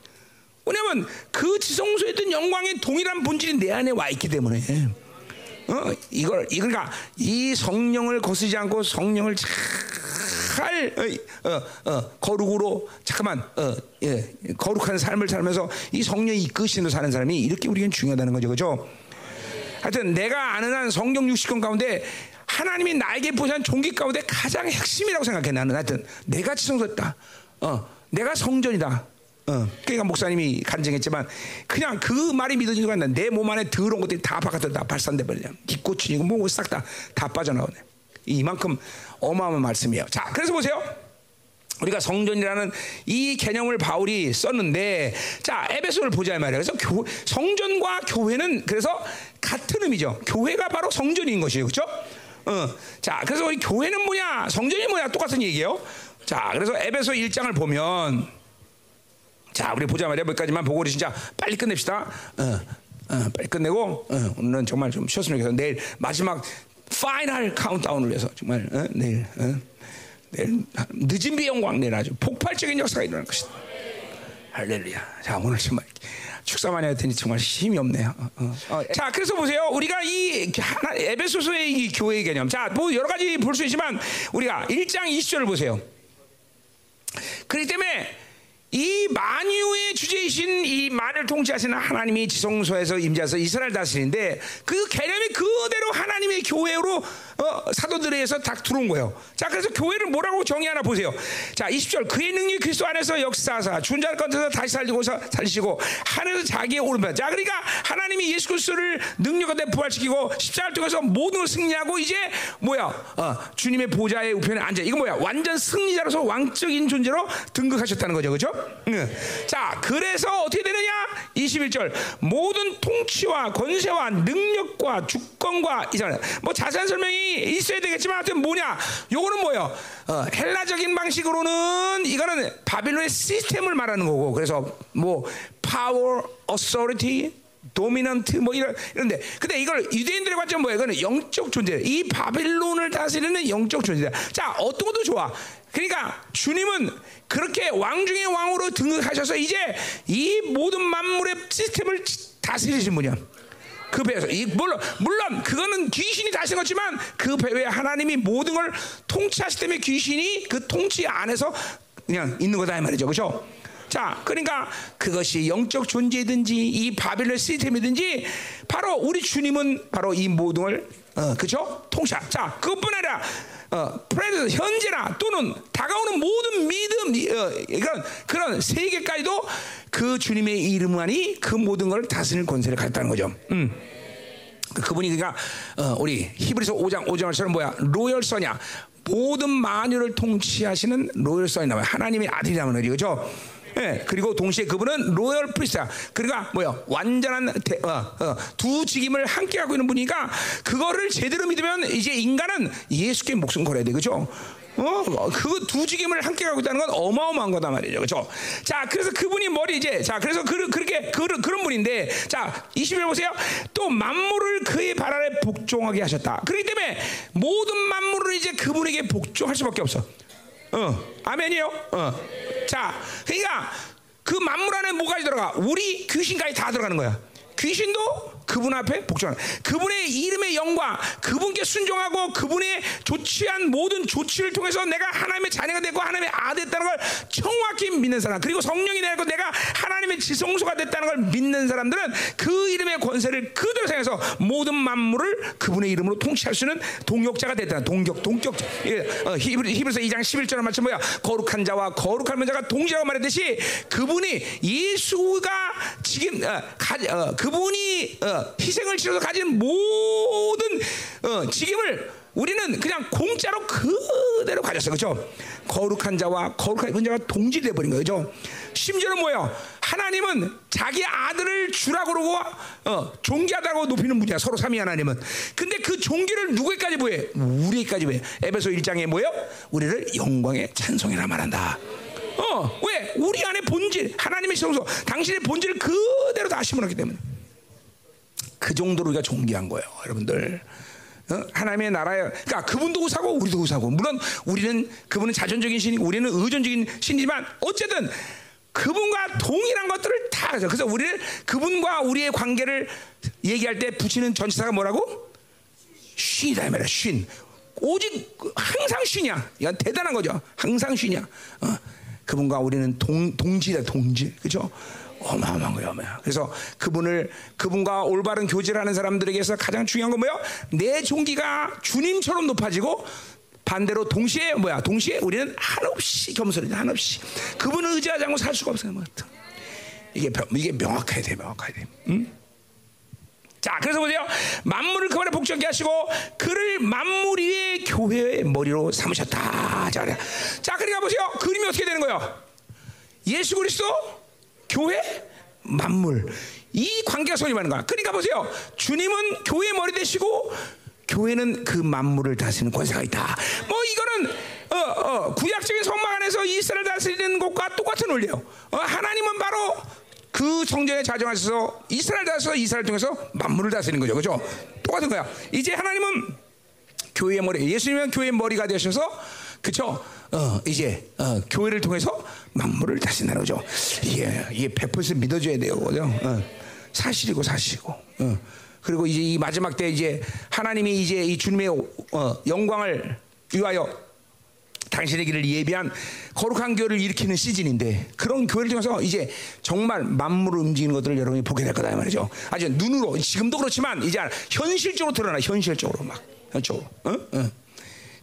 왜냐면 그 지성소에 있던 영광의 동일한 본질이 내 안에 와 있기 때문에. 어, 이걸 그러니까 이 성령을 거스지 않고 성령을 잘 어, 어, 어, 거룩으로 잠깐만 어, 예, 거룩한 삶을 살면서 이 성령이 이끄시는 사는 사람이 이렇게 우리에겐 중요하다는 거죠, 그렇죠? 하여튼 내가 아는 한 성경 60권 가운데 하나님이 나에게 보신 종기 가운데 가장 핵심이라고 생각해 나는 하여튼 내가 지성소다. 어, 내가 성전이다. 어, 그러니까 목사님이 간증했지만 그냥 그 말이 믿어지는 순간 내몸 안에 더러운 것들이 다 바깥으로 다 발산돼 버려. 기꼬치이고 뭐고 싹다 다 빠져나오네. 이만큼 어마어마한 말씀이에요. 자, 그래서 보세요. 우리가 성전이라는 이 개념을 바울이 썼는데 자 에베소를 보자 말이에요. 그래서 교, 성전과 교회는 그래서 같은 의미죠. 교회가 바로 성전인 것이에요, 그렇죠? 어, 자 그래서 우리 교회는 뭐냐, 성전이 뭐냐 똑같은 얘기예요. 자 그래서 에베소 1장을 보면 자 우리 보자 말이야 몇가지만 보고 우리 진짜 빨리 끝냅시다. 어, 어, 빨리 끝내고 어, 오늘은 정말 좀 쉬었으면 좋겠어. 내일 마지막 final 카운트다운을 위해서 정말 어, 내일. 어. 내일 늦은 비 영광 내일 아주 폭발적인 역사가 일어날 것이다. 할렐루야. 자 오늘 정말 축사만 해야 되니 정말 힘이 없네요. 어, 어. 어, 자 그래서 보세요. 우리가 이 하나, 에베소서의 이 교회 개념. 자 뭐 여러 가지 볼 수 있지만 우리가 1장 20절을 보세요. 그렇기 때문에 이 만유의 주재이신 이 만을 통치하시는 하나님이 지성소에서 임재해서 이스라엘 다스리는데 그 개념이 그대로 하나님의 교회로 어, 사도들에 의해서 딱 들어온 거예요. 자, 그래서 교회를 뭐라고 정의하나 보세요. 자, 20절 그의 능력이 그리스도 안에서 역사하사 죽은 자를 건져서 다시 살리고 살리시고 하늘에서 자기의 오른편. 자, 그러니까 하나님이 예수 그리스도를 능력을 부활시키고 십자가를 통해서 모든 걸 승리하고 이제 뭐야? 어, 주님의 보좌의 우편에 앉아. 이거 뭐야? 완전 승리자로서 왕적인 존재로 등극하셨다는 거죠. 그렇죠? 응. 자, 그래서 어떻게 되느냐? 21절 모든 통치와 권세와 능력과 주권과 이잖아요. 뭐 자세한 설명이 있어야 되겠지만 하여튼 뭐냐? 요거는 뭐예요? 어, 헬라적인 방식으로는 이거는 바빌론의 시스템을 말하는 거고 그래서 뭐 power, authority, 도미넌트 뭐 이런 이런데 근데 이걸 유대인들의 관점 뭐예요? 이거는 영적 존재. 이 바빌론을 다스리는 영적 존재다. 자, 어떤 것도 좋아. 그러니까 주님은 그렇게 왕 중의 왕으로 등극하셔서 이제 이 모든 만물의 시스템을 다스리신 분이야. 그 배에서 이 물론 물론 그거는 귀신이 다시 거지만 그 배에 하나님이 모든 걸 통치하시 때문에 귀신이 그 통치 안에서 그냥 있는 거다 이 말이죠, 그렇죠? 자, 그러니까 그것이 영적 존재든지 이 바빌론 시스템이든지 바로 우리 주님은 바로 이 모든 걸 어, 그죠? 통치. 자, 그것뿐 아니라 어, 프레드 현재나 또는 다가오는 모든 믿음 어, 이런 그런 세계까지도 그 주님의 이름만이 그 모든 걸 다스릴 권세를 갖다는 거죠. 음. 그, 그분이 그러니까 어, 우리 히브리서 5장 5장처럼 뭐야 로열서냐 모든 만유를 통치하시는 로열서이 나와요. 하나님의 아들이라는 거죠. 예, 그리고 동시에 그분은 로열 프리스야. 그러니까 뭐야? 완전한 대, 어, 어, 두 직임을 함께 하고 있는 분이니까 그거를 제대로 믿으면 이제 인간은 예수께 목숨 걸어야 돼. 그죠? 어, 그 두 직임을 함께 가고 있다는 건 어마어마한 거다 말이죠. 그렇죠? 자, 그래서 그분이 머리 이제 자, 그래서 그, 그렇게 그, 그런 분인데 자, 21 보세요. 또 만물을 그의 발 아래 복종하게 하셨다. 그렇기 때문에 모든 만물을 이제 그분에게 복종할 수밖에 없어. 어, 아멘이요. 어. 자, 그러니까 그 만물 안에 뭐까지 들어가? 우리 귀신까지 다 들어가는 거야. 귀신도 그분 앞에 복종하는 그분의 이름의 영광 그분께 순종하고 그분의 조치한 모든 조치를 통해서 내가 하나님의 자녀가 되고 하나님의 아들 됐다는 걸 정확히 믿는 사람 그리고 성령이 되고 내가 하나님의 지성소가 됐다는 걸 믿는 사람들은 그 이름의 권세를 그대로 생각해서 모든 만물을 그분의 이름으로 통치할 수 있는 동역자가 됐다 동격 동격 어, 히브리서 2장 11절의 말씀 뭐야? 거룩한 자와 거룩한 자가 동시라고 말했듯이 그분이 예수가 지금 어, 가, 어, 그분이 어, 희생을 치러서 가진 모든 어, 직임을 우리는 그냥 공짜로 그대로 가졌어, 그렇죠? 거룩한 자와 거룩한 자가 동질돼 버린 거죠. 심지어는 뭐예요? 하나님은 자기 아들을 주라고 그러고 어, 존귀하다고 높이는 분이야. 서로 삼위 하나님은. 근데 그 존귀를 누구에까지 보여? 우리에까지 보여. 에베소 1장에 뭐예요? 우리를 영광의 찬송이라 말한다. 어, 왜? 우리 안에 본질, 하나님의 성소, 당신의 본질을 그대로 다 심어놨기 때문에. 그 정도로 우리가 존귀한 거예요, 여러분들. 어? 하나님의 나라에, 그러니까 그분도 우사고 우리도 우사고. 물론 우리는 그분은 자존적인 신이고 우리는 의존적인 신이지만 어쨌든 그분과 동일한 것들을 다 하죠. 그래서 우리를 그분과 우리의 관계를 얘기할 때 붙이는 전치사가 뭐라고? 쉰이다 이 말이야. 쉰. 오직 항상 쉰이야. 이건 대단한 거죠. 항상 쉰이야. 어. 그분과 우리는 동 동질이야 동질. 그죠? 어마어마한 거예요. 그래서 그분을 그분과 올바른 교제를 하는 사람들에게서 가장 중요한 건 뭐예요? 내 종기가 주님처럼 높아지고 반대로 동시에 뭐야? 동시에 우리는 한없이 겸손해, 한없이 그분을 의지하지 않고 살 수가 없어요, 뭐. 이게 이게 명확해야 돼, 명확해야 돼. 응? 자, 그래서 보세요. 만물을 그 안에 복잡게 하시고 그를 만물 위의 교회의 머리로 삼으셨다. 자, 자, 그러니까 보세요. 그림이 어떻게 되는 거예요? 예수 그리스도, 교회, 만물. 이 관계가 성립하는 거야. 그러니까 보세요. 주님은 교회 머리 되시고 교회는 그 만물을 다스리는 권세가 있다. 뭐 이거는 어, 어, 구약적인 성막 안에서 이스라엘 다스리는 것과 똑같은 원리예요. 어, 하나님은 바로 그 성전에 자정하셔서 이스라엘 다스서 이스라엘 통해서 만물을 다스리는 거죠. 그죠? 똑같은 거야. 이제 하나님은 교회의 머리, 예수님은 교회의 머리가 되셔서 그쵸? 어, 이제 어, 교회를 통해서 만물을 다스린다는 거죠. 이게 이게 100% 믿어줘야 돼요, 그죠? 어, 사실이고 사실이고. 어. 그리고 이제 이 마지막 때 이제 하나님이 이제 이 주님의 어, 영광을 위하여 당신의 길을 예비한 거룩한 교회를 일으키는 시즌인데 그런 교회를 통해서 이제 정말 만물을 움직이는 것들을 여러분이 보게 될 거다 말이죠. 아주 눈으로 지금도 그렇지만 이제 현실적으로 드러나 현실적으로 막 현적으로. 어? 어.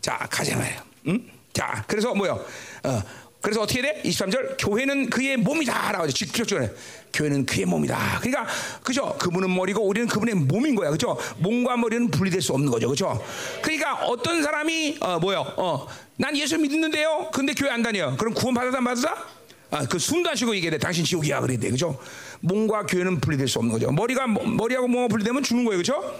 자 가자 말이에요. 응? 자 그래서 뭐요? 어, 그래서 어떻게 돼? 23절 교회는 그의 몸이다 라고 하죠. 직접적으로 교회는 그의 몸이다. 그러니까 그죠? 그분은 머리고 우리는 그분의 몸인 거야. 그죠? 몸과 머리는 분리될 수 없는 거죠. 그죠? 그러니까 어떤 사람이 어 뭐요? 어, 난 예수 믿는데요. 근데 교회 안 다녀. 그럼 구원 받았다 안 받았다? 아, 그 숨도 안 쉬고 얘기해. 당신 지옥이야. 그래야 돼. 그죠? 몸과 교회는 분리될 수 없는 거죠. 머리가 머리하고 몸가 분리되면 죽는 거예요. 그죠?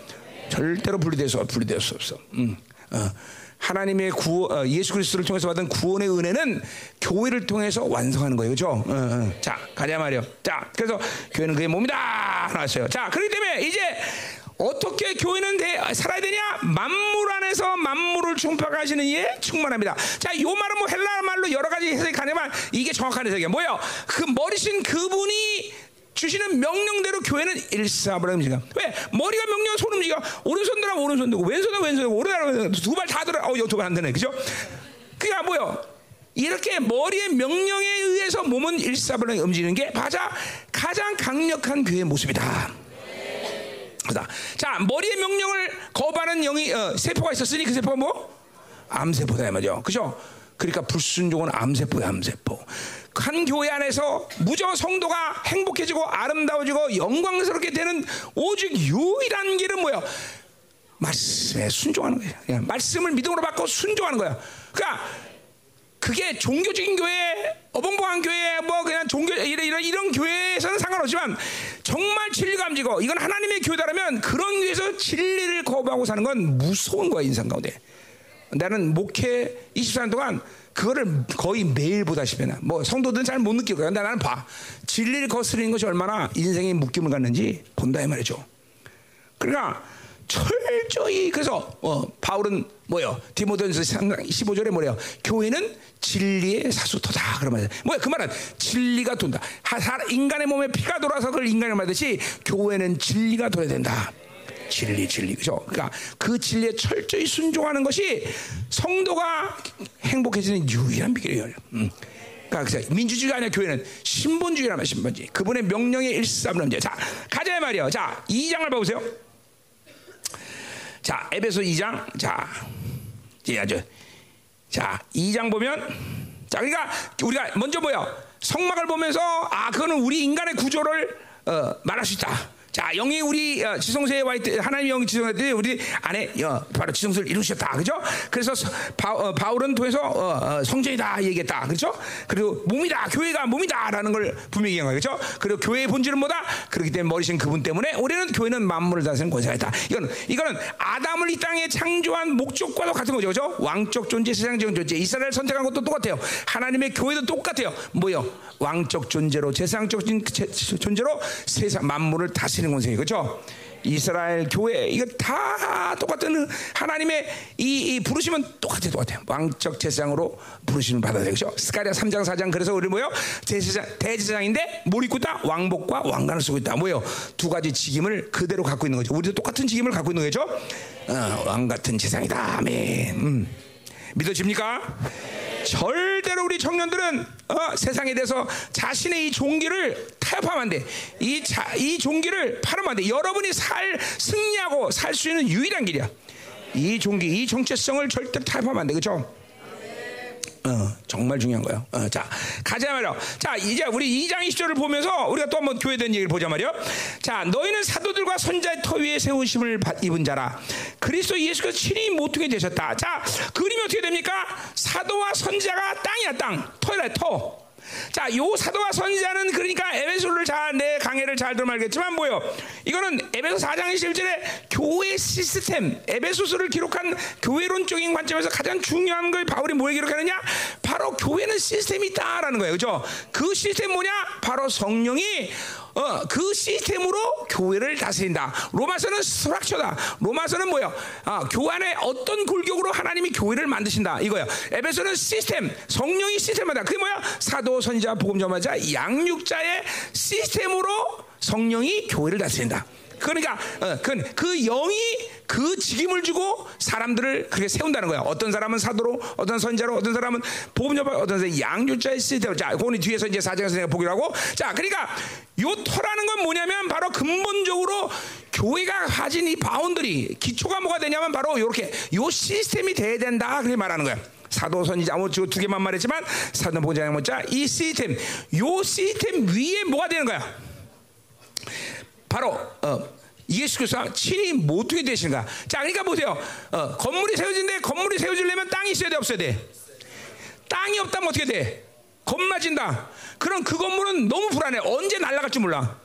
절대로 분리될 수 분리될 수 없어. 음. 어. 하나님의 구 어, 예수 그리스도를 통해서 받은 구원의 은혜는 교회를 통해서 완성하는 거예요, 그렇죠? 어, 어. 자, 가자 말이요. 자, 그래서 교회는 그의 몸이다 나왔어요. 자, 그렇기 때문에 이제 어떻게 교회는 대, 살아야 되냐? 만물 안에서 만물을 충파하시는 이에 충만합니다. 자, 이 말은 뭐 헬라 말로 여러 가지 해석이 가능하지만 이게 정확한 해석이에요. 뭐요? 그 머리신 그분이 주시는 명령대로 교회는 일사불란 움직여. 왜? 머리가 명령, 손 움직여. 오른손 들어 오른손 들고 왼손은 왼손 들고 오른손 두발 다 들어. 어, 두발 안 되네. 그죠? 그게 뭐요? 이렇게 머리의 명령에 의해서 몸은 일사불란히 움직이는 게 맞아 가장 강력한 교회의 모습이다. 그다. 자, 머리의 명령을 거부하는 영이 어, 세포가 있었으니 그 세포가 뭐? 암세포다 말이죠. 그죠? 그러니까 불순종은 암세포야, 암세포. 한 교회 안에서 무조 성도가 행복해지고 아름다워지고 영광스럽게 되는 오직 유일한 길은 뭐야? 말씀에 순종하는 거야. 그냥 말씀을 믿음으로 받고 순종하는 거야. 그러니까 그게 종교적인 교회, 어벙벙한 교회, 뭐 그냥 종교 이런 이런, 이런 교회에서는 상관없지만 정말 진리가 감지고 이건 하나님의 교회다라면 그런 교회에서 진리를 거부하고 사는 건 무서운 거야 인생 가운데. 나는 목회 24년 동안 그거를 거의 매일 보다시피 뭐 성도들은 잘못 거야. 근데 나는 봐. 진리를 거스르는 것이 얼마나 인생의 묶임을 갖는지 본다 이 말이죠. 그러니까 철저히 그래서 어, 바울은 뭐요? 디모데전서 15절에 뭐래요? 교회는 진리의 사수터다 그러면 뭐야 그 말은 진리가 돈다. 인간의 몸에 피가 돌아서 그걸 인간을 말듯이 교회는 진리가 돌아야 된다. 진리, 진리, 그죠? 그러니까 그 진리에 철저히 순종하는 것이 성도가 행복해지는 유일한 비결이에요. 음. 그러니까 민주주의가 아니라 교회는 신본주의라면 신본주의. 그분의 명령의 일삼론제. 자, 가자 말이요. 자, 2장을 봐 보세요. 자, 에베소 2장. 자, 이제 아주. 자, 2장 보면, 자, 그러니까 우리가 먼저 뭐요? 성막을 보면서, 아, 그거는 우리 인간의 구조를 어, 말할 수 있다. 자, 영이 우리 어, 지성소에 와 있대. 하나님 영 지성소에 우리 안에 어, 바로 지성소를 이루셨다. 그죠? 그래서 바, 어, 바울은 통해서 어, 어, 성전이다 얘기했다. 그렇죠? 그리고 몸이다. 교회가 몸이다라는 걸 분명히 얘기한 거예요. 그렇죠? 그리고 교회의 본질은 뭐다? 그렇기 때문에 머리신 그분 때문에 우리는 교회는 만물을 다스리는 권세가 있다. 이건 이거는 아담을 이 땅에 창조한 목적과도 같은 거죠. 그죠? 왕적 존재, 세상적 존재. 이스라엘 선택한 것도 똑같아요. 하나님의 교회도 똑같아요. 뭐요? 왕적 존재로 세상적 존재로 세상 만물을 다스리는 다스리는 권세 그렇죠? 이스라엘 교회 이거 다 똑같은 하나님의 이, 이 부르시면 똑같아 똑같아요. 왕적 제사장으로 부르시는 받아야 되죠. 스가랴 3장 4장 그래서 우리 뭐요? 대제사장 대제사장인데 뭘 입고 있다? 왕복과 왕관을 쓰고 있다. 뭐요? 두 가지 직임을 그대로 갖고 있는 거죠. 우리도 똑같은 직임을 갖고 있는 거죠. 어, 왕 같은 제사장이다. 아멘. 음. 믿어집니까? 절대로 우리 청년들은 어, 세상에 대해서 자신의 이 종기를 태, 타협하면 안 돼. 이, 자, 이 종기를 팔으면 안 돼. 여러분이 살, 승리하고 살 수 있는 유일한 길이야. 이 종기, 이 정체성을 절대 타협하면 안 돼. 그죠? 어, 정말 중요한 거예요. 어, 자, 가자 말이요. 자, 이제 우리 2장 20절을 보면서 우리가 또 한번 교회 된 얘기를 보자 말이요. 자, 너희는 사도들과 선자의 터 위에 세우심을 입은 자라. 그리스도 예수께서 친히 모퉁이 되셨다. 자, 그림이 어떻게 됩니까? 사도와 선자가 땅이야, 땅. 터이라, 터. 자, 요 사도와 선지자는 그러니까 에베소를 잘, 내 강해를 잘 들으면 알겠지만 뭐요? 이거는 에베소 4장 21절에 교회 시스템, 에베소서를 기록한 교회론적인 관점에서 가장 중요한 걸 바울이 뭐에 기록하느냐? 바로 교회는 시스템이 있다라는 거예요. 그죠? 그 시스템 뭐냐? 바로 성령이 어, 그 시스템으로 교회를 다스린다. 로마서는 스트럭처다. 로마서는 뭐요? 아, 교환의 어떤 골격으로 하나님이 교회를 만드신다. 이거예요. 에베소는 시스템, 성령이 시스템하다. 그게 뭐야? 사도, 선지자, 복음 전하자, 양육자의 시스템으로 성령이 교회를 다스린다. 그러니까 어, 그, 그 영이 그 직임을 주고 사람들을 그렇게 세운다는 거야. 어떤 사람은 사도로, 어떤 선자로, 어떤 사람은 보험자로, 어떤 사람은 양육자의 시스템. 자, 그거는 뒤에서 이제 사장에서 내가 보기로 하고. 자, 그러니까 요 터라는 건 뭐냐면 바로 근본적으로 교회가 가진 이 바운들이 기초가 뭐가 되냐면 바로 이렇게 요 시스템이 돼야 된다. 그렇게 말하는 거야. 사도 선지자 뭐두 개만 말했지만 사도 보장 뭐자 이 시스템 요 시스템 위에 뭐가 되는 거야? 바로 어, 예수께서 친히 모퉁이 되신가? 자, 그러니까 보세요. 어, 건물이 세워진데 건물이 세워지려면 땅이 있어야 돼, 없어야 돼? 땅이 없다면 어떻게 돼? 겁나진다. 그럼 그 건물은 너무 불안해. 언제 날아갈지 몰라.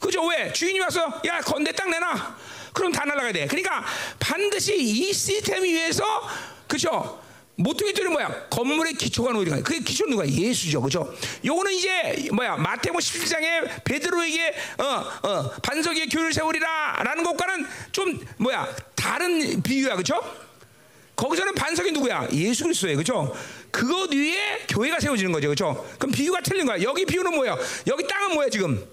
그죠? 왜? 주인이 와서 야, 건대 땅 내놔. 그럼 다 날아가야 돼. 그러니까 반드시 이 시스템 위에서 그죠? 모퉁이 뚫는 뭐야? 건물의 기초가 누구가? 그게 기초 누가? 예수죠, 그죠? 요거는 이제 뭐야? 마태복음 17장에 베드로에게 어, 어, 반석의 교회를 세우리라 라는 것과는 좀 뭐야? 다른 비유야, 그죠? 거기서는 반석이 누구야? 예수 그리스도예요, 그죠? 그것 위에 교회가 세워지는 거죠, 그죠? 그럼 비유가 틀린 거야. 여기 비유는 뭐야? 여기 땅은 뭐야 지금?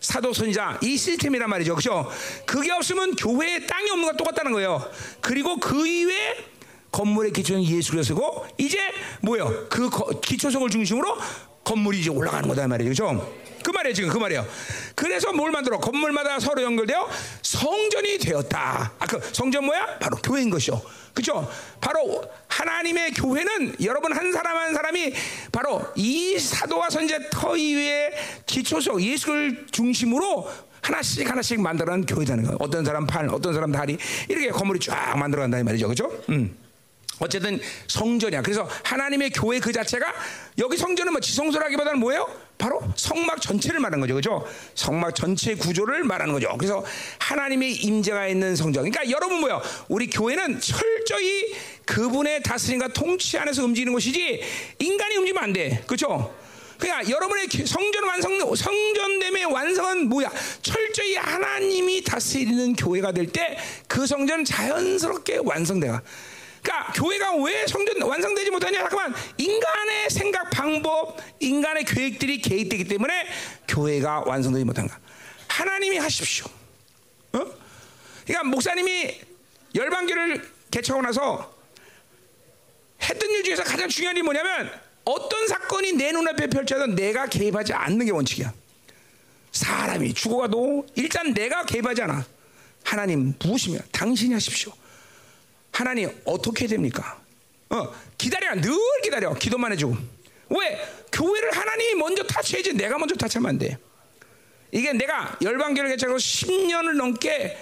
사도 선자 이 시스템이란 말이죠, 그죠? 그게 없으면 교회에 땅이 없는 거 똑같다는 거예요. 그리고 그 이외에 건물의 기초는 예수 그리스도고 이제 뭐요? 그 기초성을 중심으로 건물이 이제 올라가는 거다 말이죠. 그죠? 그 말이에요 지금 그 말이에요. 그래서 뭘 만들어? 건물마다 서로 연결되어 성전이 되었다. 아 그 성전 뭐야? 바로 교회인 것이요. 그죠? 바로 하나님의 교회는 여러분 한 사람 한 사람이 바로 이 사도와 선제 터위 위에 기초성 예수를 중심으로 하나씩 하나씩 만들어낸 교회라는 거예요. 어떤 사람 팔, 어떤 사람 다리 이렇게 건물이 쫙 만들어간다 이 말이죠. 그죠? 음. 어쨌든 성전이야. 그래서 하나님의 교회 그 자체가 여기 성전은 뭐 지성소라기보다는 뭐예요? 바로 성막 전체를 말하는 거죠. 그죠? 성막 전체 구조를 말하는 거죠. 그래서 하나님의 임재가 있는 성전. 그러니까 여러분 뭐요? 우리 교회는 철저히 그분의 다스림과 통치 안에서 움직이는 것이지 인간이 움직이면 안 돼. 그죠? 그러니까 여러분의 성전 완성, 성전됨의 완성은 뭐야? 철저히 하나님이 다스리는 교회가 될 때 그 성전 자연스럽게 완성돼가. 그러니까 교회가 왜 성전 완성되지 못하냐? 잠깐만 인간의 생각 방법, 인간의 계획들이 개입되기 때문에 교회가 완성되지 못한가? 하나님이 하십시오. 어? 그러니까 목사님이 열방교를 개척하고 나서 했던 일 중에서 가장 중요한 일이 뭐냐면 어떤 사건이 내 눈앞에 펼쳐도 내가 개입하지 않는 게 원칙이야. 사람이 죽어가도 일단 내가 개입하지 않아. 하나님 부으시면 당신이 하십시오. 하나님 어떻게 됩니까? 어, 기다려 늘 기다려 기도만 해주고 왜 교회를 하나님이 먼저 타치해야지 내가 먼저 타치하면 안 돼. 이게 내가 열방교를 개척해서 10년을 넘게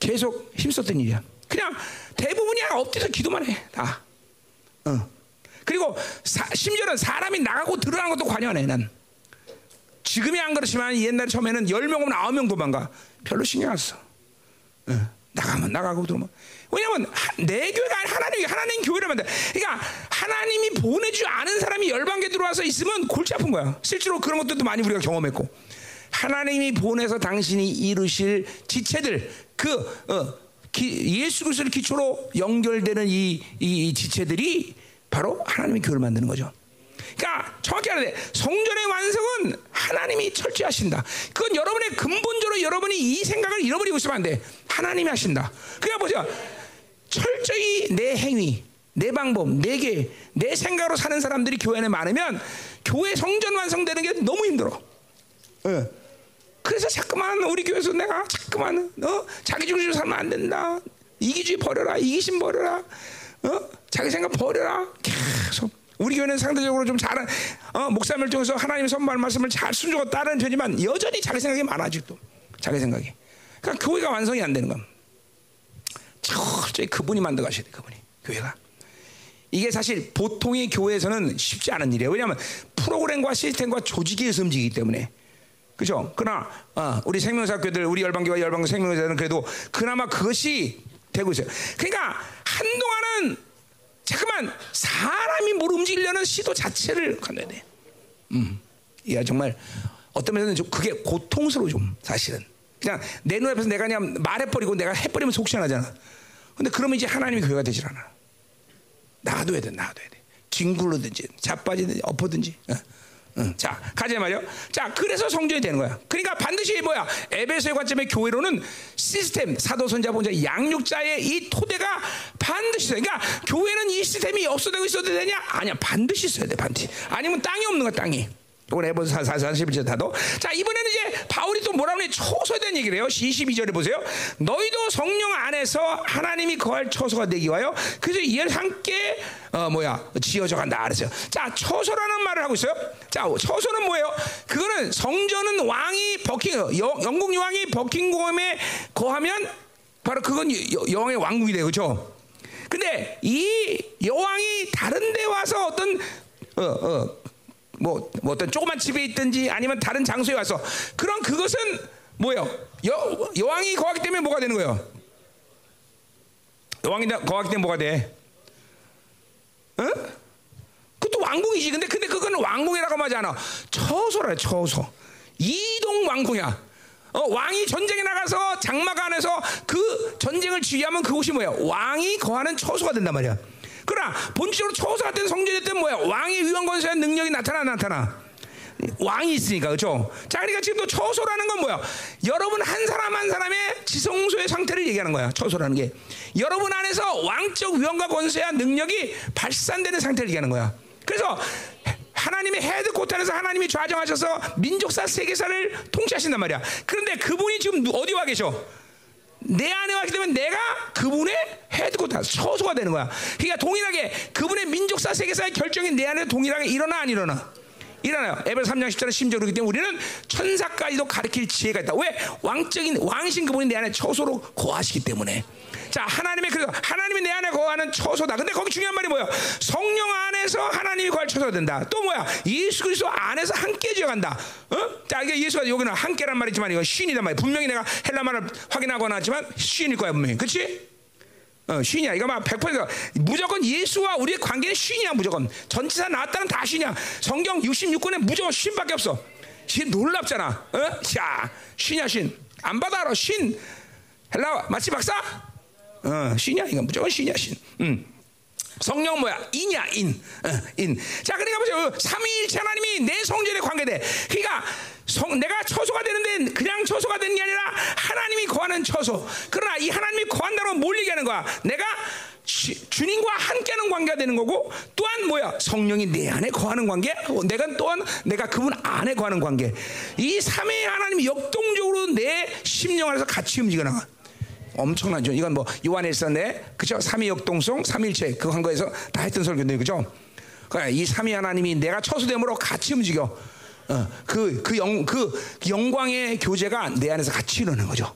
계속 힘썼던 일이야. 그냥 대부분이 엎드려 기도만 해 다. 어. 그리고 사, 심지어는 사람이 나가고 들어가는 것도 관여해 난. 지금이 안 그렇지만 옛날 처음에는 10명 오면 9명 도망가. 별로 신경 안 써. 어. 나가면 나가고 들어오면 왜냐면 내 교회가 하나님 하나님 교회를 만들. 그러니까 하나님이 보내주지 않은 사람이 열방계 들어와서 있으면 골치 아픈 거야. 실제로 그런 것들도 많이 우리가 경험했고 하나님이 보내서 당신이 이루실 지체들 그 어, 기, 예수 그리스도를 기초로 연결되는 이, 이, 이 지체들이 바로 하나님의 교회를 만드는 거죠. 그러니까 정확히 알아야 돼. 성전의 완성은 하나님이 철저하신다. 그건 여러분의 근본적으로 여러분이 이 생각을 잃어버리고 있으면 안 돼. 하나님이 하신다. 그러니까 보세요. 철저히 내 행위, 내 방법, 내게 내 생각으로 사는 사람들이 교회 안에 많으면 교회 성전 완성되는 게 너무 힘들어. 예. 그래서 자꾸만 우리 교회에서 내가 자꾸만 어 자기 중심으로 살면 안 된다. 이기주의 버려라. 이기심 버려라. 어 자기 생각 버려라. 계속 우리 교회는 상대적으로 좀 잘한 어, 목사님을 통해서 하나님 선발 말씀을 잘 순종하고 따르는 편이지만 여전히 자기 생각이 많아 아직도 자기 생각이. 그러니까 교회가 완성이 안 되는 겁니다. 철저히 그분이 만들어 가셔야 돼, 그분이. 교회가. 이게 사실 보통의 교회에서는 쉽지 않은 일이에요. 왜냐하면 프로그램과 시스템과 조직에서 움직이기 때문에. 그죠? 그러나, 어, 우리 생명사 교들, 우리 열방교와 열방 생명사는 그래도 그나마 그것이 되고 있어요. 그러니까 한동안은 잠깐만 사람이 뭘 움직이려는 시도 자체를 건너야 돼. 음, 야 정말 어떤 면에서는 좀 그게 고통스러워 좀 사실은. 그냥 내 눈앞에서 내가 그냥 말해버리고 내가 해버리면 속 시원하잖아. 근데 그러면 이제 하나님이 교회가 되질 않아. 놔둬야 돼, 놔둬야 돼. 뒹굴르든지, 자빠지든지, 엎어든지. 어. 응. 자, 가자 말이요. 자, 그래서 성전이 되는 거야. 그러니까 반드시 뭐야? 에베소의 관점의 교회로는 시스템, 사도, 선자, 본자, 양육자의 이 토대가 반드시 있어. 그러니까 교회는 이 시스템이 없어도 있어도 되냐? 아니야, 반드시 있어야 돼, 반드시. 아니면 땅이 없는 거야, 땅이. 이번 에베소 4, 4, 41절 다도. 자, 이번에는 이제 바울이 또 뭐라고 초소에 대한 얘기를 해요. 22절에 보세요. 너희도 성령 안에서 하나님이 거할 초소가 되기 위하여 그래서 이를 함께 어 뭐야 지어져 간다 그랬어요. 자, 초소라는 말을 하고 있어요. 자, 초소는 뭐예요? 그거는 성전은 왕이 버킹 영국 여왕이 버킹엄에 거하면 바로 그건 여왕의 왕국이 돼요. 그렇죠? 근데 이 여왕이 다른 데 와서 어떤 어, 어, 뭐, 뭐 어떤 조그만 집에 있든지 아니면 다른 장소에 와서 그런 그것은 뭐예요? 여, 여왕이 거하기 때문에 뭐가 되는 거예요? 여왕이 거하기 때문에 뭐가 돼? 어? 그것도 왕궁이지. 근데 근데 그거는 왕궁이라고 하지 않아. 처소라 처소. 이동 왕궁이야. 어, 왕이 전쟁에 나가서 장막 안에서 그 전쟁을 지휘하면 그곳이 뭐야? 왕이 거하는 처소가 된단 말이야. 그러나 본질적으로 초사 같은 성전이 뭐야? 왕의 위험 권세한 능력이 나타나 나타나. 왕이 있으니까 그렇죠. 자, 그러니까 지금도 처소라는 건 뭐야? 여러분 한 사람 한 사람의 지성소의 상태를 얘기하는 거야. 처소라는 게 여러분 안에서 왕적 위엄과 권세와 능력이 발산되는 상태를 얘기하는 거야. 그래서 하나님의 headquarter 안에서 하나님이 좌정하셔서 민족사 세계사를 통치하신단 말이야. 그런데 그분이 지금 어디 와 계셔? 내 안에 왔기 때문에 내가 그분의 headquarter 처소가 되는 거야. 그러니까 동일하게 그분의 민족사 세계사의 결정이 내 안에 동일하게 일어나 안 일어나? 일어나요. 에베 3장 10절은 심지어 그렇기 때문에 우리는 천사까지도 가르칠 지혜가 있다. 왜? 왕적인 왕신 그분이 내 안에 처소로 거하시기 때문에. 자, 하나님의 그래서 하나님이 내 안에 거하는 처소다. 근데 거기 중요한 말이 뭐야? 성령 안에서 하나님이 거할 처소가 된다. 또 뭐야? 예수 그리스도 안에서 함께 지어간다. 어? 자, 이게 예수가 여기는 함께란 말이지만 이거 쉰이단 말이야. 분명히 내가 헬라말을 확인하거나 하지만 쉰일 거야 분명히. 그렇지? 어, 쉰이야. 이거 막 100% 무조건 예수와 우리의 관계는 쉰이야 무조건. 전치사 나왔다는 다 쉰이야. 성경 66권에 무조건 쉰밖에 없어. 신 놀랍잖아. 어? 자, 쉰이야 신. 안 받아 알아. 신. 헬라 마치 박사? 어, 신이야 이건 무조건 신이야 신. 음. 성령 뭐야? 인이야 인. 어, 인. 자 그러니까 보세요. 삼위일체 하나님이 내 성전에 관계돼. 그러니까 성, 내가 처소가 되는데 그냥 처소가 되는 게 아니라 하나님이 거하는 처소. 그러나 이 하나님이 거한다고 뭘 얘기하는 거야? 내가 주, 주님과 함께하는 관계가 되는 거고 또한 뭐야? 성령이 내 안에 거하는 관계. 어, 내가 또한 내가 그분 안에 거하는 관계. 이 삼위 하나님이 역동적으로 내 심령 안에서 같이 움직여 나가. 엄청나죠. 이건 뭐 요한일서네 그죠? 삼위 역동성, 삼일체 그한 거에서 다 했던 설교인데 그죠? 그러니까 이 삼위 하나님이 내가 처수됨으로 같이 움직여. 어, 그, 그 영, 그 영광의 교제가 내 안에서 같이 일어나는 거죠.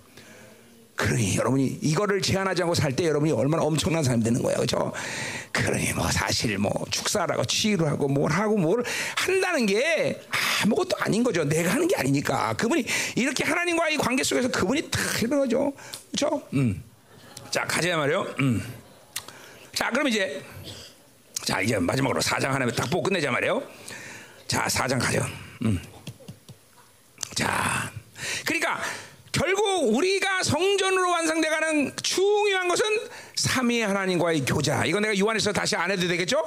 그러니 여러분이 이거를 제한하지 않고 살 때 여러분이 얼마나 엄청난 사람이 되는 거예요. 그죠? 그러니 뭐 사실 뭐 축사라고 치료하고 뭘 하고 뭘 한다는 게 아무것도 아닌 거죠. 내가 하는 게 아니니까. 그분이 이렇게 하나님과의 관계 속에서 그분이 다 이런 거죠. 그죠? 음. 자, 가자 말이요. 음. 자, 그럼 이제 자, 이제 마지막으로 사장 하나 딱 보고 끝내자 말이요. 자, 사장 가죠. 음. 자, 그러니까 결국 우리가 성전으로 완성돼가는 중요한 것은 삼위 하나님과의 교자. 이건 내가 요한에서 다시 안 해도 되겠죠?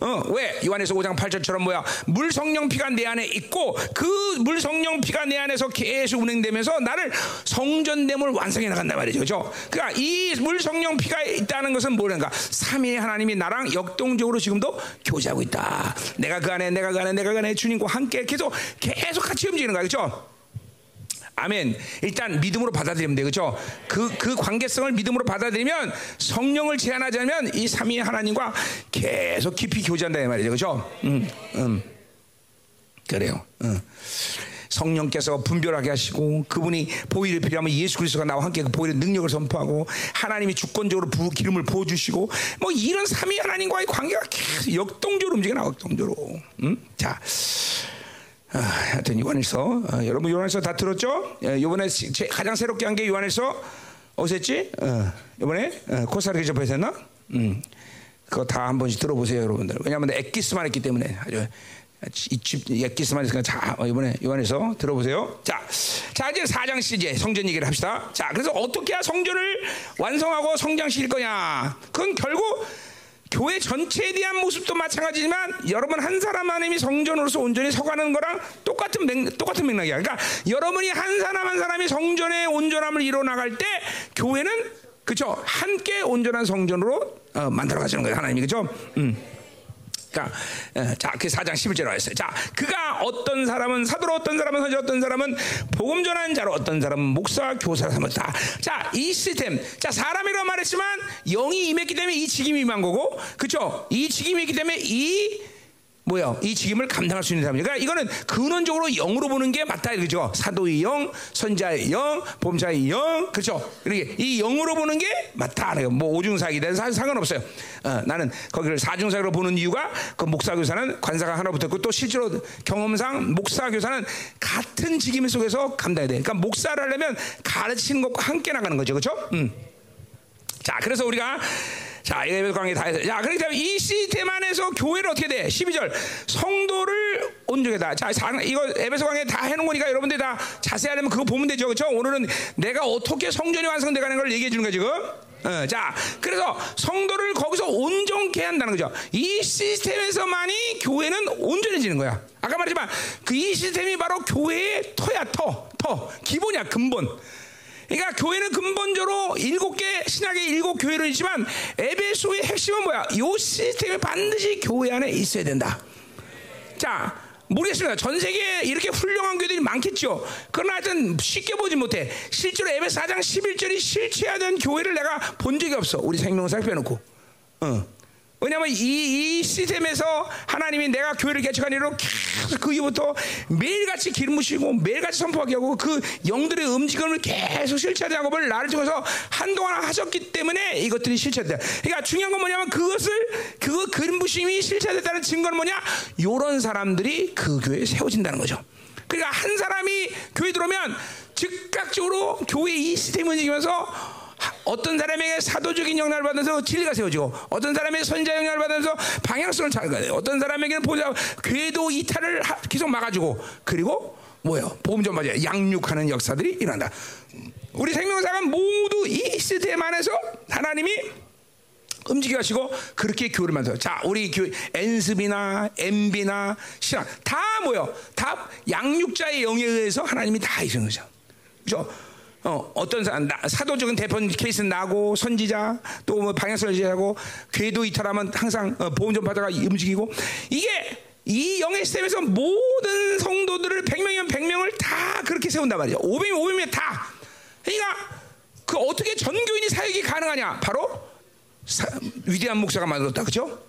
어, 왜? 요한에서 5장 8절처럼 뭐야? 물 성령 피가 내 안에 있고 그 물 성령 피가 내 안에서 계속 운행되면서 나를 성전됨을 완성해 나간단 말이죠. 그죠? 그러니까 이 물 성령 피가 있다는 것은 뭐는가? 삼위 하나님이 나랑 역동적으로 지금도 교제하고 있다. 내가 그 안에 내가 그 안에 내가 그 안에 주님과 함께 계속 계속 같이 움직이는 거야. 그죠? 아멘. 일단 믿음으로 받아들이면 돼. 그죠? 그, 그 관계성을 믿음으로 받아들이면 성령을 제한하지 않으면 이 삼위 하나님과 계속 깊이 교제한다. 이 말이죠. 그죠? 음, 음. 그래요. 음. 성령께서 분별하게 하시고 그분이 보일을 필요하면 예수 그리스도가 나와 함께 그 보일의 능력을 선포하고 하나님이 주권적으로 부, 기름을 부어 주시고 뭐 이런 삼위 하나님과의 관계가 계속 역동적으로 움직여 나 역동적으로. 음? 자. 아, 하여튼 요한일서 어, 여러분 요한일서 다 들었죠? 예, 요번에 제, 가장 새롭게 한 게 요한일서 어디었지? 어, 이번에 어, 코스타리카 접해서 했나? 음. 그거 다 한 번씩 들어보세요, 여러분들. 왜냐하면 엑기스만 했기 때문에 아주 이집 엑기스만 있으니까 자 이번에 요한에서 들어보세요. 자, 자 이제 4장 시제 성전 얘기를 합시다. 자, 그래서 어떻게 해야 성전을 완성하고 성장시킬 거냐? 그건 결국 교회 전체에 대한 모습도 마찬가지지만 여러분 한 사람 하나님이 성전으로서 온전히 서가는 거랑 똑같은 맥, 똑같은 맥락이야. 그러니까 여러분이 한 사람 한 사람이 성전의 온전함을 이뤄 나갈 때 교회는 그죠 함께 온전한 성전으로 어, 만들어 가시는 거예요 하나님이 그죠? 음. 그러니까 자, 그 4장 11절로 했어요. 자, 그가 어떤 사람은 사도로 어떤 사람은 선지 어떤 사람은 복음 전하는 자로 어떤 사람은 목사 교사로 삼았다. 자, 이 시스템. 자, 사람이라고 말했지만 영이 임했기 때문에 이 직임이 임한 거고. 그렇죠? 이 직임이 있기 때문에 이 뭐야? 이 직임을 감당할 수 있는 사람이죠. 그러니까 이거는 근원적으로 영으로 보는 게 맞다 그죠? 사도의 영, 선자의 영, 범사의 영, 그렇죠? 이렇게 이 영으로 보는 게 맞다. 뭐 오중사이든 상관없어요. 어, 나는 거기를 사중사로 보는 이유가 그 목사 교사는 관사가 하나 붙었고 또 실제로 경험상 목사 교사는 같은 직임 속에서 감당해야 돼. 그러니까 목사를 하려면 가르치는 것과 함께 나가는 거죠, 그렇죠? 음. 자, 그래서 우리가 자, 예배 관계 다 해서. 자, 그렇기 때문에 이 시스템 안에서 교회를 어떻게 돼? 12절. 성도를 온전하다. 자, 이거 에베소 강의 다 해놓은 거니까 여러분들 다 자세히 하려면 그거 보면 되죠. 그렇죠? 오늘은 내가 어떻게 성전이 완성돼 가는 걸 얘기해 주는 거야, 지금. 어, 자, 그래서 성도를 거기서 온전케 한다는 거죠. 이 시스템에서만이 교회는 온전해지는 거야. 아까 말했지만 그 이 시스템이 바로 교회의 터야, 터, 터. 기본이야, 근본. 그러니까 교회는 근본적으로 일곱 개 신학의 일곱 교회를 있지만 에베소의 핵심은 뭐야? 이 시스템이 반드시 교회 안에 있어야 된다. 자, 모르겠습니다. 전 세계에 이렇게 훌륭한 교회들이 많겠죠. 그러나 하여튼 쉽게 보지 못해. 실제로 에베소 4장 11절이 실체화된 교회를 내가 본 적이 없어. 우리 생명상 빼놓고. 어. 왜냐하면 이, 이 시스템에서 하나님이 내가 교회를 개척한 이후로 계속 그 이후부터 매일같이 기름 부시고 매일같이 선포하게 하고 그 영들의 움직임을 계속 실체화된 작업을 나를 통해서 한동안 하셨기 때문에 이것들이 실체됐다. 그러니까 중요한 건 뭐냐면 그것을 그 기름 부심이 실체됐다는 증거는 뭐냐? 이런 사람들이 그 교회에 세워진다는 거죠. 그러니까 한 사람이 교회 들어오면 즉각적으로 교회 이 시스템을 움직이면서 어떤 사람에게 사도적인 영향을 받아서 진리가 세워지고 어떤 사람에게 선자 영향을 받아서 방향성을 찾아가요. 어떤 사람에게는 보자 궤도 이탈을 계속 막아주고 그리고 뭐요? 보험 좀 맞아요. 양육하는 역사들이 일어난다. 우리 생명사가 모두 이 시스템 안에서 하나님이 움직여 가시고 그렇게 교회를 만들어. 자, 우리 교회 엔습이나 엠비나 신앙 다 뭐요? 다 양육자의 영에 의해서 하나님이 다 이루는 거죠. 그죠? 어, 어떤 사, 나, 사도적인 대본 케이스는 나고 선지자 또 뭐 방향설지하고 궤도 이탈하면 항상 어, 좀 받아가 움직이고 이게 이 영의 시스템에서 모든 성도들을 100명이면 100명을 다 그렇게 세운단 말이에요. 500명 500명 다. 그러니까 그 어떻게 전교인이 사역이 가능하냐? 바로 사, 위대한 목사가 만들었다. 그죠?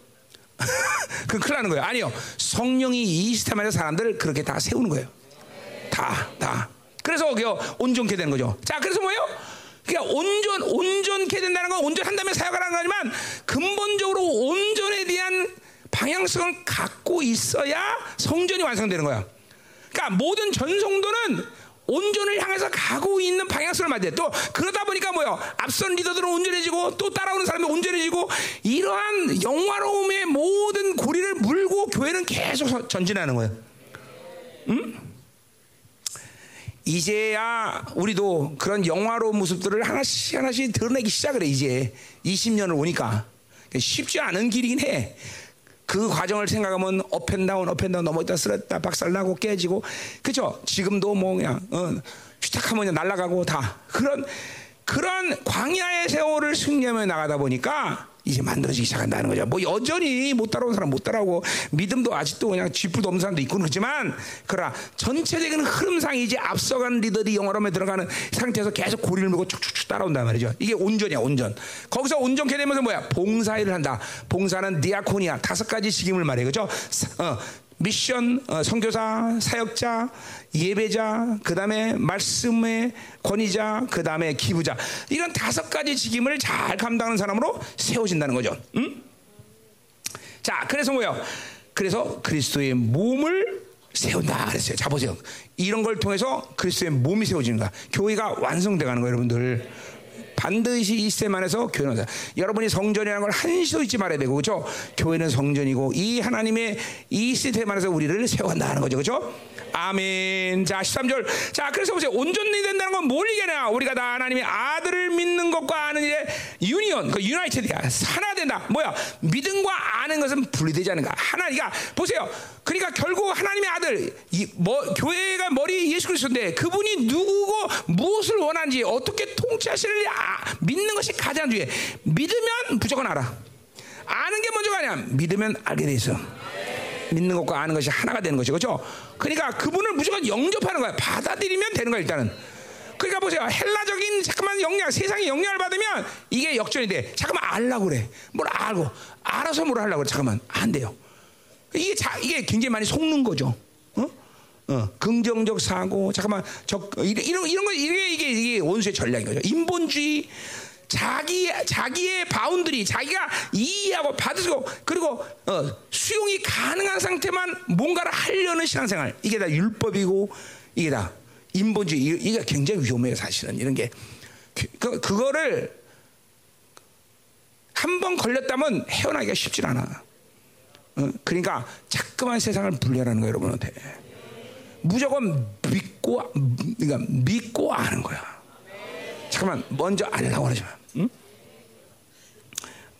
그 큰일 나는 거예요. 아니요. 성령이 이 시스템 안에 사람들을 그렇게 다 세우는 거예요. 다, 다. 그래서 그 온전케 되는 거죠. 자, 그래서 뭐예요? 그러니까 온전 온전케 된다는 건 온전한다면 사역하라는 거지만 근본적으로 온전에 대한 방향성을 갖고 있어야 성전이 완성되는 거야. 그러니까 모든 전성도는 온전을 향해서 가고 있는 방향성을 맞아요. 또 그러다 보니까 뭐요? 앞선 리더들은 온전해지고 또 따라오는 사람이 온전해지고 이러한 영화로움의 모든 고리를 물고 교회는 계속 전진하는 거예요. 응? 이제야 우리도 그런 영화로운 모습들을 하나씩 하나씩 드러내기 시작을 해 이제 20년을 오니까 쉽지 않은 길이긴 해. 그 과정을 생각하면 업앤다운 업앤다운 넘어졌다 쓰러졌다 박살나고 깨지고 그죠? 지금도 뭐 그냥 어, 휘딱하면 날아가고 다 그런 그런 광야의 세월을 승리하며 나가다 보니까 이제 만들어지기 시작한다는 거죠. 뭐 여전히 못 따라온 사람 못 따라오고 믿음도 아직도 그냥 쥐뿔도 없는 사람도 있고 그렇지만 그러나 전체적인 흐름상 이제 앞서간 리더들이 영어로에 들어가는 상태에서 계속 고리를 물고 쭉쭉쭉 따라온단 말이죠. 이게 온전이야 온전. 거기서 온전케 되면서 뭐야 봉사일을 한다. 봉사는 디아코니아 다섯 가지 직임을 말해 그죠? 어, 미션, 어, 선교사, 사역자, 예배자, 그 다음에 말씀의 권위자, 그 다음에 기부자. 이런 다섯 가지 직임을 잘 감당하는 사람으로 세워진다는 거죠. 음? 자, 그래서 뭐요? 그래서 그리스도의 몸을 세운다 그랬어요. 자 보세요. 이런 걸 통해서 그리스도의 몸이 거야. 교회가 완성돼가는 거예요, 여러분들. 반드시 이 시스템 안에서 교회는 여러분이 성전이라는 걸 한시도 잊지 말아야 되고 그렇죠? 교회는 성전이고 이 하나님의 이 시스템 안에서 우리를 세워간다는 거죠. 그렇죠? 아멘. 자, 13절. 자, 그래서 보세요. 온전히 된다는 건 뭘 얘기하냐? 우리가 다 하나님의 아들을 믿는 것과 아는 일에 유니언, 그 유나이티드야. 하나 된다. 뭐야? 믿음과 아는 것은 분리되지 않는가? 하나, 그러니까 보세요. 그러니까 결국 하나님의 아들, 이, 뭐, 교회가 머리 예수 그리스도인데 그분이 누구고 무엇을 원하는지 어떻게 통치하시는지 아, 믿는 것이 가장 중요해. 믿으면 무조건 알아. 아는 게 먼저가 아니야. 믿으면 알게 돼 있어. 믿는 것과 아는 것이 하나가 되는 것이죠. 그렇죠? 그러니까 그분을 무조건 영접하는 거야. 받아들이면 되는 거야, 일단은. 그러니까 보세요. 헬라적인 잠깐만 영향, 세상의 영향을 받으면 이게 역전이 돼. 잠깐만 알라고 그래. 뭘 알고 알아서 뭘 하려고 그래. 잠깐만 안 돼요. 이게 자, 이게 굉장히 많이 속는 거죠. 어? 어, 긍정적 사고, 잠깐만, 적, 이런, 이런, 이런 거, 이게, 이게, 이게 원수의 전략인 거죠. 인본주의, 자기 자기의 바운드리 자기가 이해하고 받으고 그리고 어, 수용이 가능한 상태만 뭔가를 하려는 신앙생활 이게 다 율법이고 이게 다 인본주의 이게 굉장히 위험해요 사실은 이런 게 그, 그거를 한 번 걸렸다면 헤어나기가 쉽지 않아. 어, 그러니까 자꾸만 세상을 분리하라는 거예요 여러분한테. 무조건 믿고 그러니까 믿고 아는 거야. 잠깐만 먼저 알라고 하지 마. 응?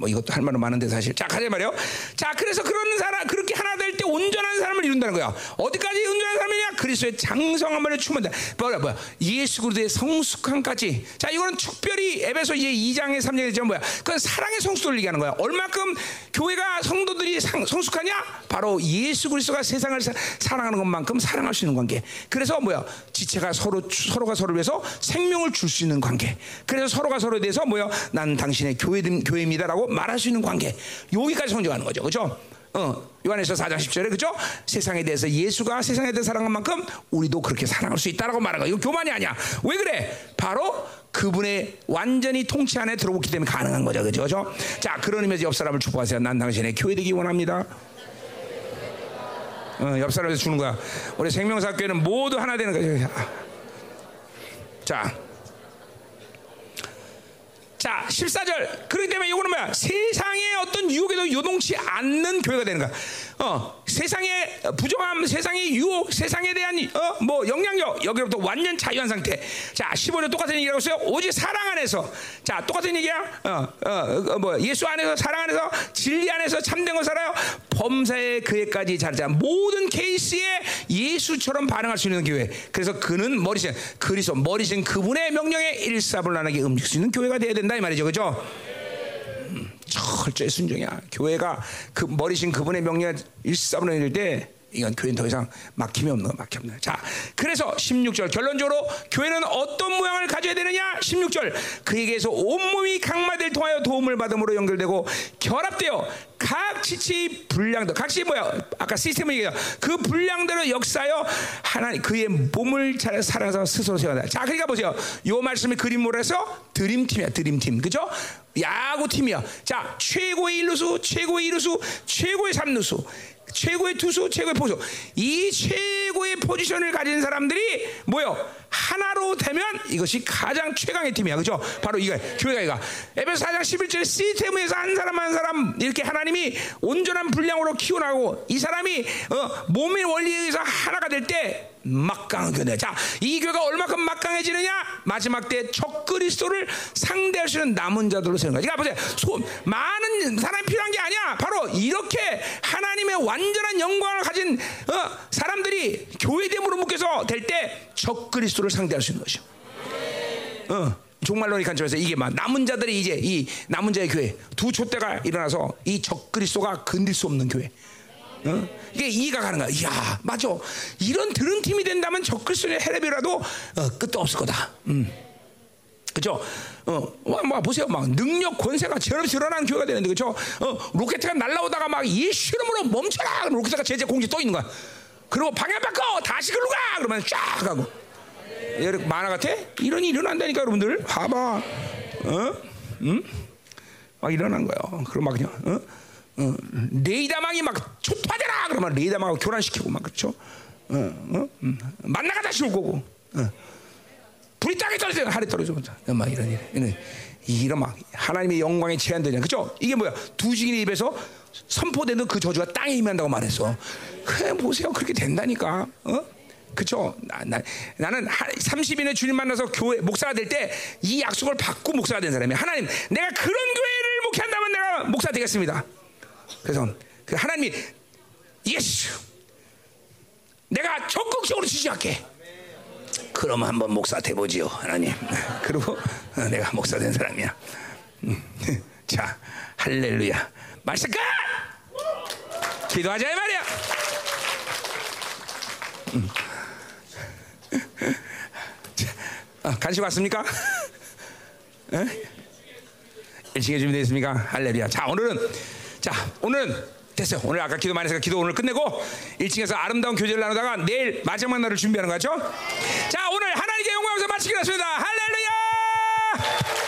뭐 이것도 할 말은 많은데 사실 자 가자 말이요. 자 그래서 그런 사람 그렇게 하나 될 때 온전한 사람을 이룬다는 거야. 어디까지 온전한 사람이냐? 그리스도의 장성함을 충만다. 뭐야 뭐야 예수 그리스도의 성숙함까지. 자 이거는 특별히 에베소 이제 2장의 3장에 지 뭐야? 그건 사랑의 성숙을 얘기하는 거야. 얼마큼 교회가 성도들이 상, 성숙하냐? 바로 예수 그리스도가 세상을 사, 랑하는 것만큼 사랑할 수 있는 관계. 그래서 뭐야? 지체가 서로 서로가 서로를 위해서 생명을 줄 수 있는 관계. 그래서 서로가 서로에 대해서 뭐야? 난 당신의 교회 교회입니다라고 말할 수 있는 관계. 여기까지 성장하는 거죠. 그렇죠? 어, 요한에서 4장 10절에 그죠? 세상에 대해서 예수가 세상에 대해 사랑한 만큼 우리도 그렇게 사랑할 수 있다라고 말하는 거야. 이거 교만이 아니야. 왜 그래? 바로 그분의 완전히 통치 안에 들어오기 때문에 가능한 거죠. 그죠? 그죠? 자, 그런 의미에서 옆 사람을 축복하세요. 난 당신의 교회 되기 원합니다. 어, 옆 사람에서 주는 거야. 우리 생명사교회는 모두 하나 되는 거죠. 자. 자, 14절. 그렇기 때문에 이거는 뭐야? 세상의 어떤 유혹에도 요동치 않는 교회가 되는 거야. 어, 세상의 부정함, 세상의 유혹, 세상에 대한 어, 뭐 영향력 여기로부터 완전 자유한 상태. 자, 15절 똑같은 얘기라고 했어요. 오직 사랑 안에서. 자, 똑같은 얘기야. 어, 어, 어, 뭐 예수 안에서 사랑 안에서 진리 안에서 참된 거 살아요. 범사의 그에까지 자르자. 모든 케이스에 예수처럼 반응할 수 있는 교회. 그래서 그는 머리신 그리스도 머리신 그분의 명령에 일사불란하게 움직일 수 있는 교회가 되어야 된다 이 말이죠. 그죠? 철저히 순종이야. 교회가 그 머리신 그분의 명령에 일사분란일 때 이건 교회는 더 이상 막힘이 없는 거 막힘 없는 자, 그래서 16절 결론적으로 교회는 어떤 모양을 가져야 되느냐? 16절 그에게서 온몸이 강마들 통하여 도움을 받음으로 연결되고 결합되어 각 지치 분량도 각시 뭐야? 아까 시스템을 얘기해요. 그 분량대로 역사하여 하나님 그의 몸을 잘 살아서 스스로 세워다. 자, 그러니까 보세요. 요 말씀의 그림으로 해서 드림팀이야, 드림팀. 그죠? 야구팀이야. 자, 최고의 일루수, 최고의 이루수, 최고의 삼루수. 최고의 투수, 최고의 포수. 이 최고의 포지션을 가진 사람들이 뭐요? 하나로 되면 이것이 가장 최강의 팀이야. 그죠? 바로 이거 교회가 이거. 에베소 4장 11절에 시스템에서 한 사람 한 사람 이렇게 하나님이 온전한 분량으로 키워나고 이 사람이 어, 몸의 원리에 의해서 하나가 될 때 막강한 교회. 자, 이 교회가 얼마큼 막강해지느냐? 마지막 때 적그리스도를 상대할 수 있는 남은 자들로 세는 거야. 그러니까 보세요. 소, 많은 사람이 필요한 게 아니야. 바로 이렇게 하나님의 완전한 영광을 가진 어, 사람들이 교회됨으로 묶여서 될 때 적그리스도를 상대할 수 있는 것이죠. 어. 종말론의 관점에서 이게 막 남은 자들이 이제 이 남은 자의 교회 두 촛대가 일어나서 이 적그리스도가 건들 수 없는 교회. 어? 이게 이해가 가는 거야. 이야, 맞아. 이런 드럼 팀이 된다면 적그리스도의 헤레비라도 어, 끝도 없을 거다. 음. 그죠? 어, 와, 뭐 보세요. 막 능력 권세가 저렇게 드러나는 교회가 되는데 그죠? 어, 로켓가 날라오다가 막 예수 이름으로 멈춰라. 로켓가 제재 공지 떠 있는 거야. 그리고 방향 바꿔 다시 글로 가. 그러면 쫙 가고. 여러분 만화 같아? 이런 일이 일어난다니까 여러분들. 봐봐. 어? 음? 막 일어난 거예요. 그럼 막 그냥 어? 어, 레이다망이 막 촉파되라 그러면 레이다망하고 교란시키고 막 그렇죠. 만나가 다시 올 거고. 어. 불이 땅에 떨어져 하늘에 떨어져 막 이런 일 이런 이런 막 하나님의 영광에 제한되냐 그죠? 이게 뭐야? 두 증인의 입에서 선포되는 그 저주가 땅에 임한다고 말했어 그래 보세요. 그렇게 된다니까. 어? 그죠? 나, 나, 나는 30인의 주님 만나서 교회 목사가 될 때 이 약속을 받고 목사가 된 사람이야. 하나님 내가 그런 교회를 목회한다면 내가 목사 되겠습니다 그래서 그 하나님이 예수 내가 적극적으로 지지할게 그럼 한번 목사 돼보지요, 하나님. 그리고 어, 내가 목사 된 사람이야. 음, 자, 할렐루야. 끝! 기도하자 이 말이야. 아, 간식 왔습니까? 1층에 준비되어 습니까 할렐루야. 자, 오늘은 자, 오늘은 됐어요. 오늘 아까 기도 많이 했으니까 기도 오늘 끝내고 1층에서 아름다운 교제를 나누다가 내일 마지막 날을 준비하는 거죠. 자, 오늘 하나님께 영광을 마치겠습니다. 할렐루야!